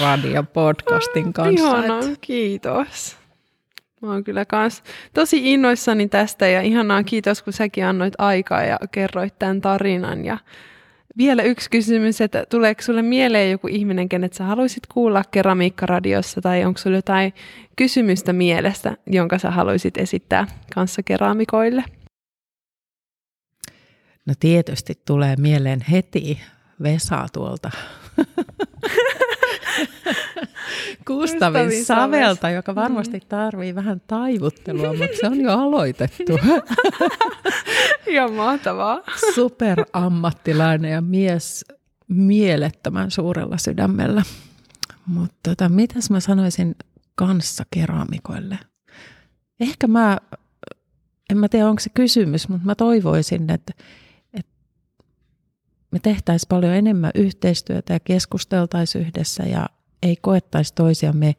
Speaker 2: radiopodcastin kanssa.
Speaker 1: Ihanaa,
Speaker 2: Et
Speaker 1: kiitos. Mä oon kyllä kans tosi innoissani tästä ja ihanaa kiitos, kun säkin annoit aikaa ja kerroit tämän tarinan. Ja vielä yksi kysymys, että tuleeko sulle mieleen joku ihminen, kenet sä haluaisit kuulla keramiikkaradiossa tai onko sulla jotain kysymystä mielestä, jonka sä haluaisit esittää kanssa keramikoille?
Speaker 2: No tietysti tulee mieleen heti Vesa tuolta [laughs] Kustavin Savelta, joka varmasti tarvii vähän taivuttelua, [laughs] mutta se on jo aloitettu. [laughs]
Speaker 1: Ihan mahtavaa.
Speaker 2: Superammattilainen ja mies mielettömän suurella sydämellä. Mutta tota, mitäs mä sanoisin kanssa keramikoille? Ehkä mä, en mä tiedä onko se kysymys, mutta mä toivoisin, että, että me tehtäisiin paljon enemmän yhteistyötä ja keskusteltaisiin yhdessä ja ei koettaisi toisiamme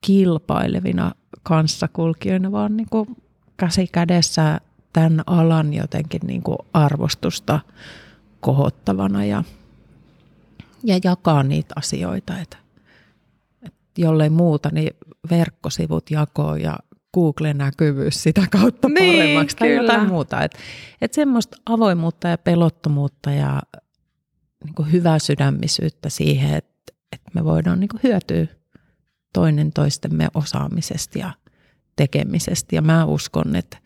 Speaker 2: kilpailevina kanssakulkijoina, vaan niin kuin käsi kädessä tämän alan jotenkin niin kuin arvostusta kohottavana ja, ja jakaa niitä asioita. Että, että jollei muuta, niin verkkosivut jakoo ja Google-näkyvyys sitä kautta
Speaker 1: Niin,
Speaker 2: paremmaksi tai
Speaker 1: kyllä.
Speaker 2: jotain muuta. Että, että semmoista avoimuutta ja pelottomuutta ja niin hyvää sydämisyyttä siihen, että, että me voidaan niin kuin hyötyä toinen toistemme osaamisesta ja tekemisestä. Ja mä uskon, että,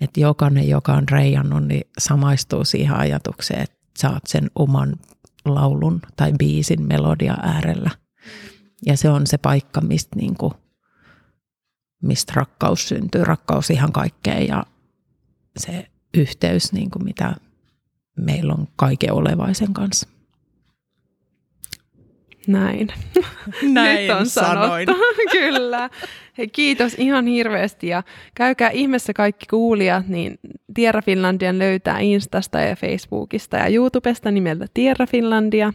Speaker 2: että jokainen, joka on reijannut, niin samaistuu siihen ajatukseen, että sä oot sen oman laulun tai biisin melodia äärellä. Ja se on se paikka, mistä, niin kuin, mistä rakkaus syntyy, rakkaus ihan kaikkeen ja se yhteys, niin kuin mitä meillä on kaiken olevaisen kanssa. [laughs]
Speaker 1: Näin. Nyt on sanottu. [laughs] Kyllä. Hei, kiitos ihan hirveästi ja käykää ihmeessä kaikki kuulijat, niin Tierra Finlandian löytää Instasta ja Facebookista ja YouTubesta nimeltä Tierra Finlandia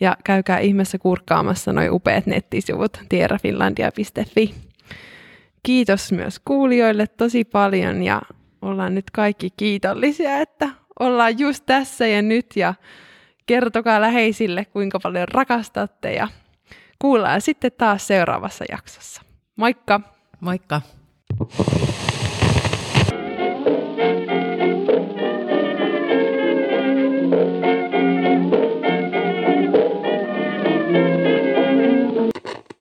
Speaker 1: ja käykää ihmeessä kurkkaamassa noin upeat nettisivut tierrafinlandia.fi. Kiitos myös kuulijoille tosi paljon ja ollaan nyt kaikki kiitollisia, että ollaan just tässä ja nyt ja kertokaa läheisille, kuinka paljon rakastatte ja kuullaan sitten taas seuraavassa jaksossa. Moikka!
Speaker 2: Moikka!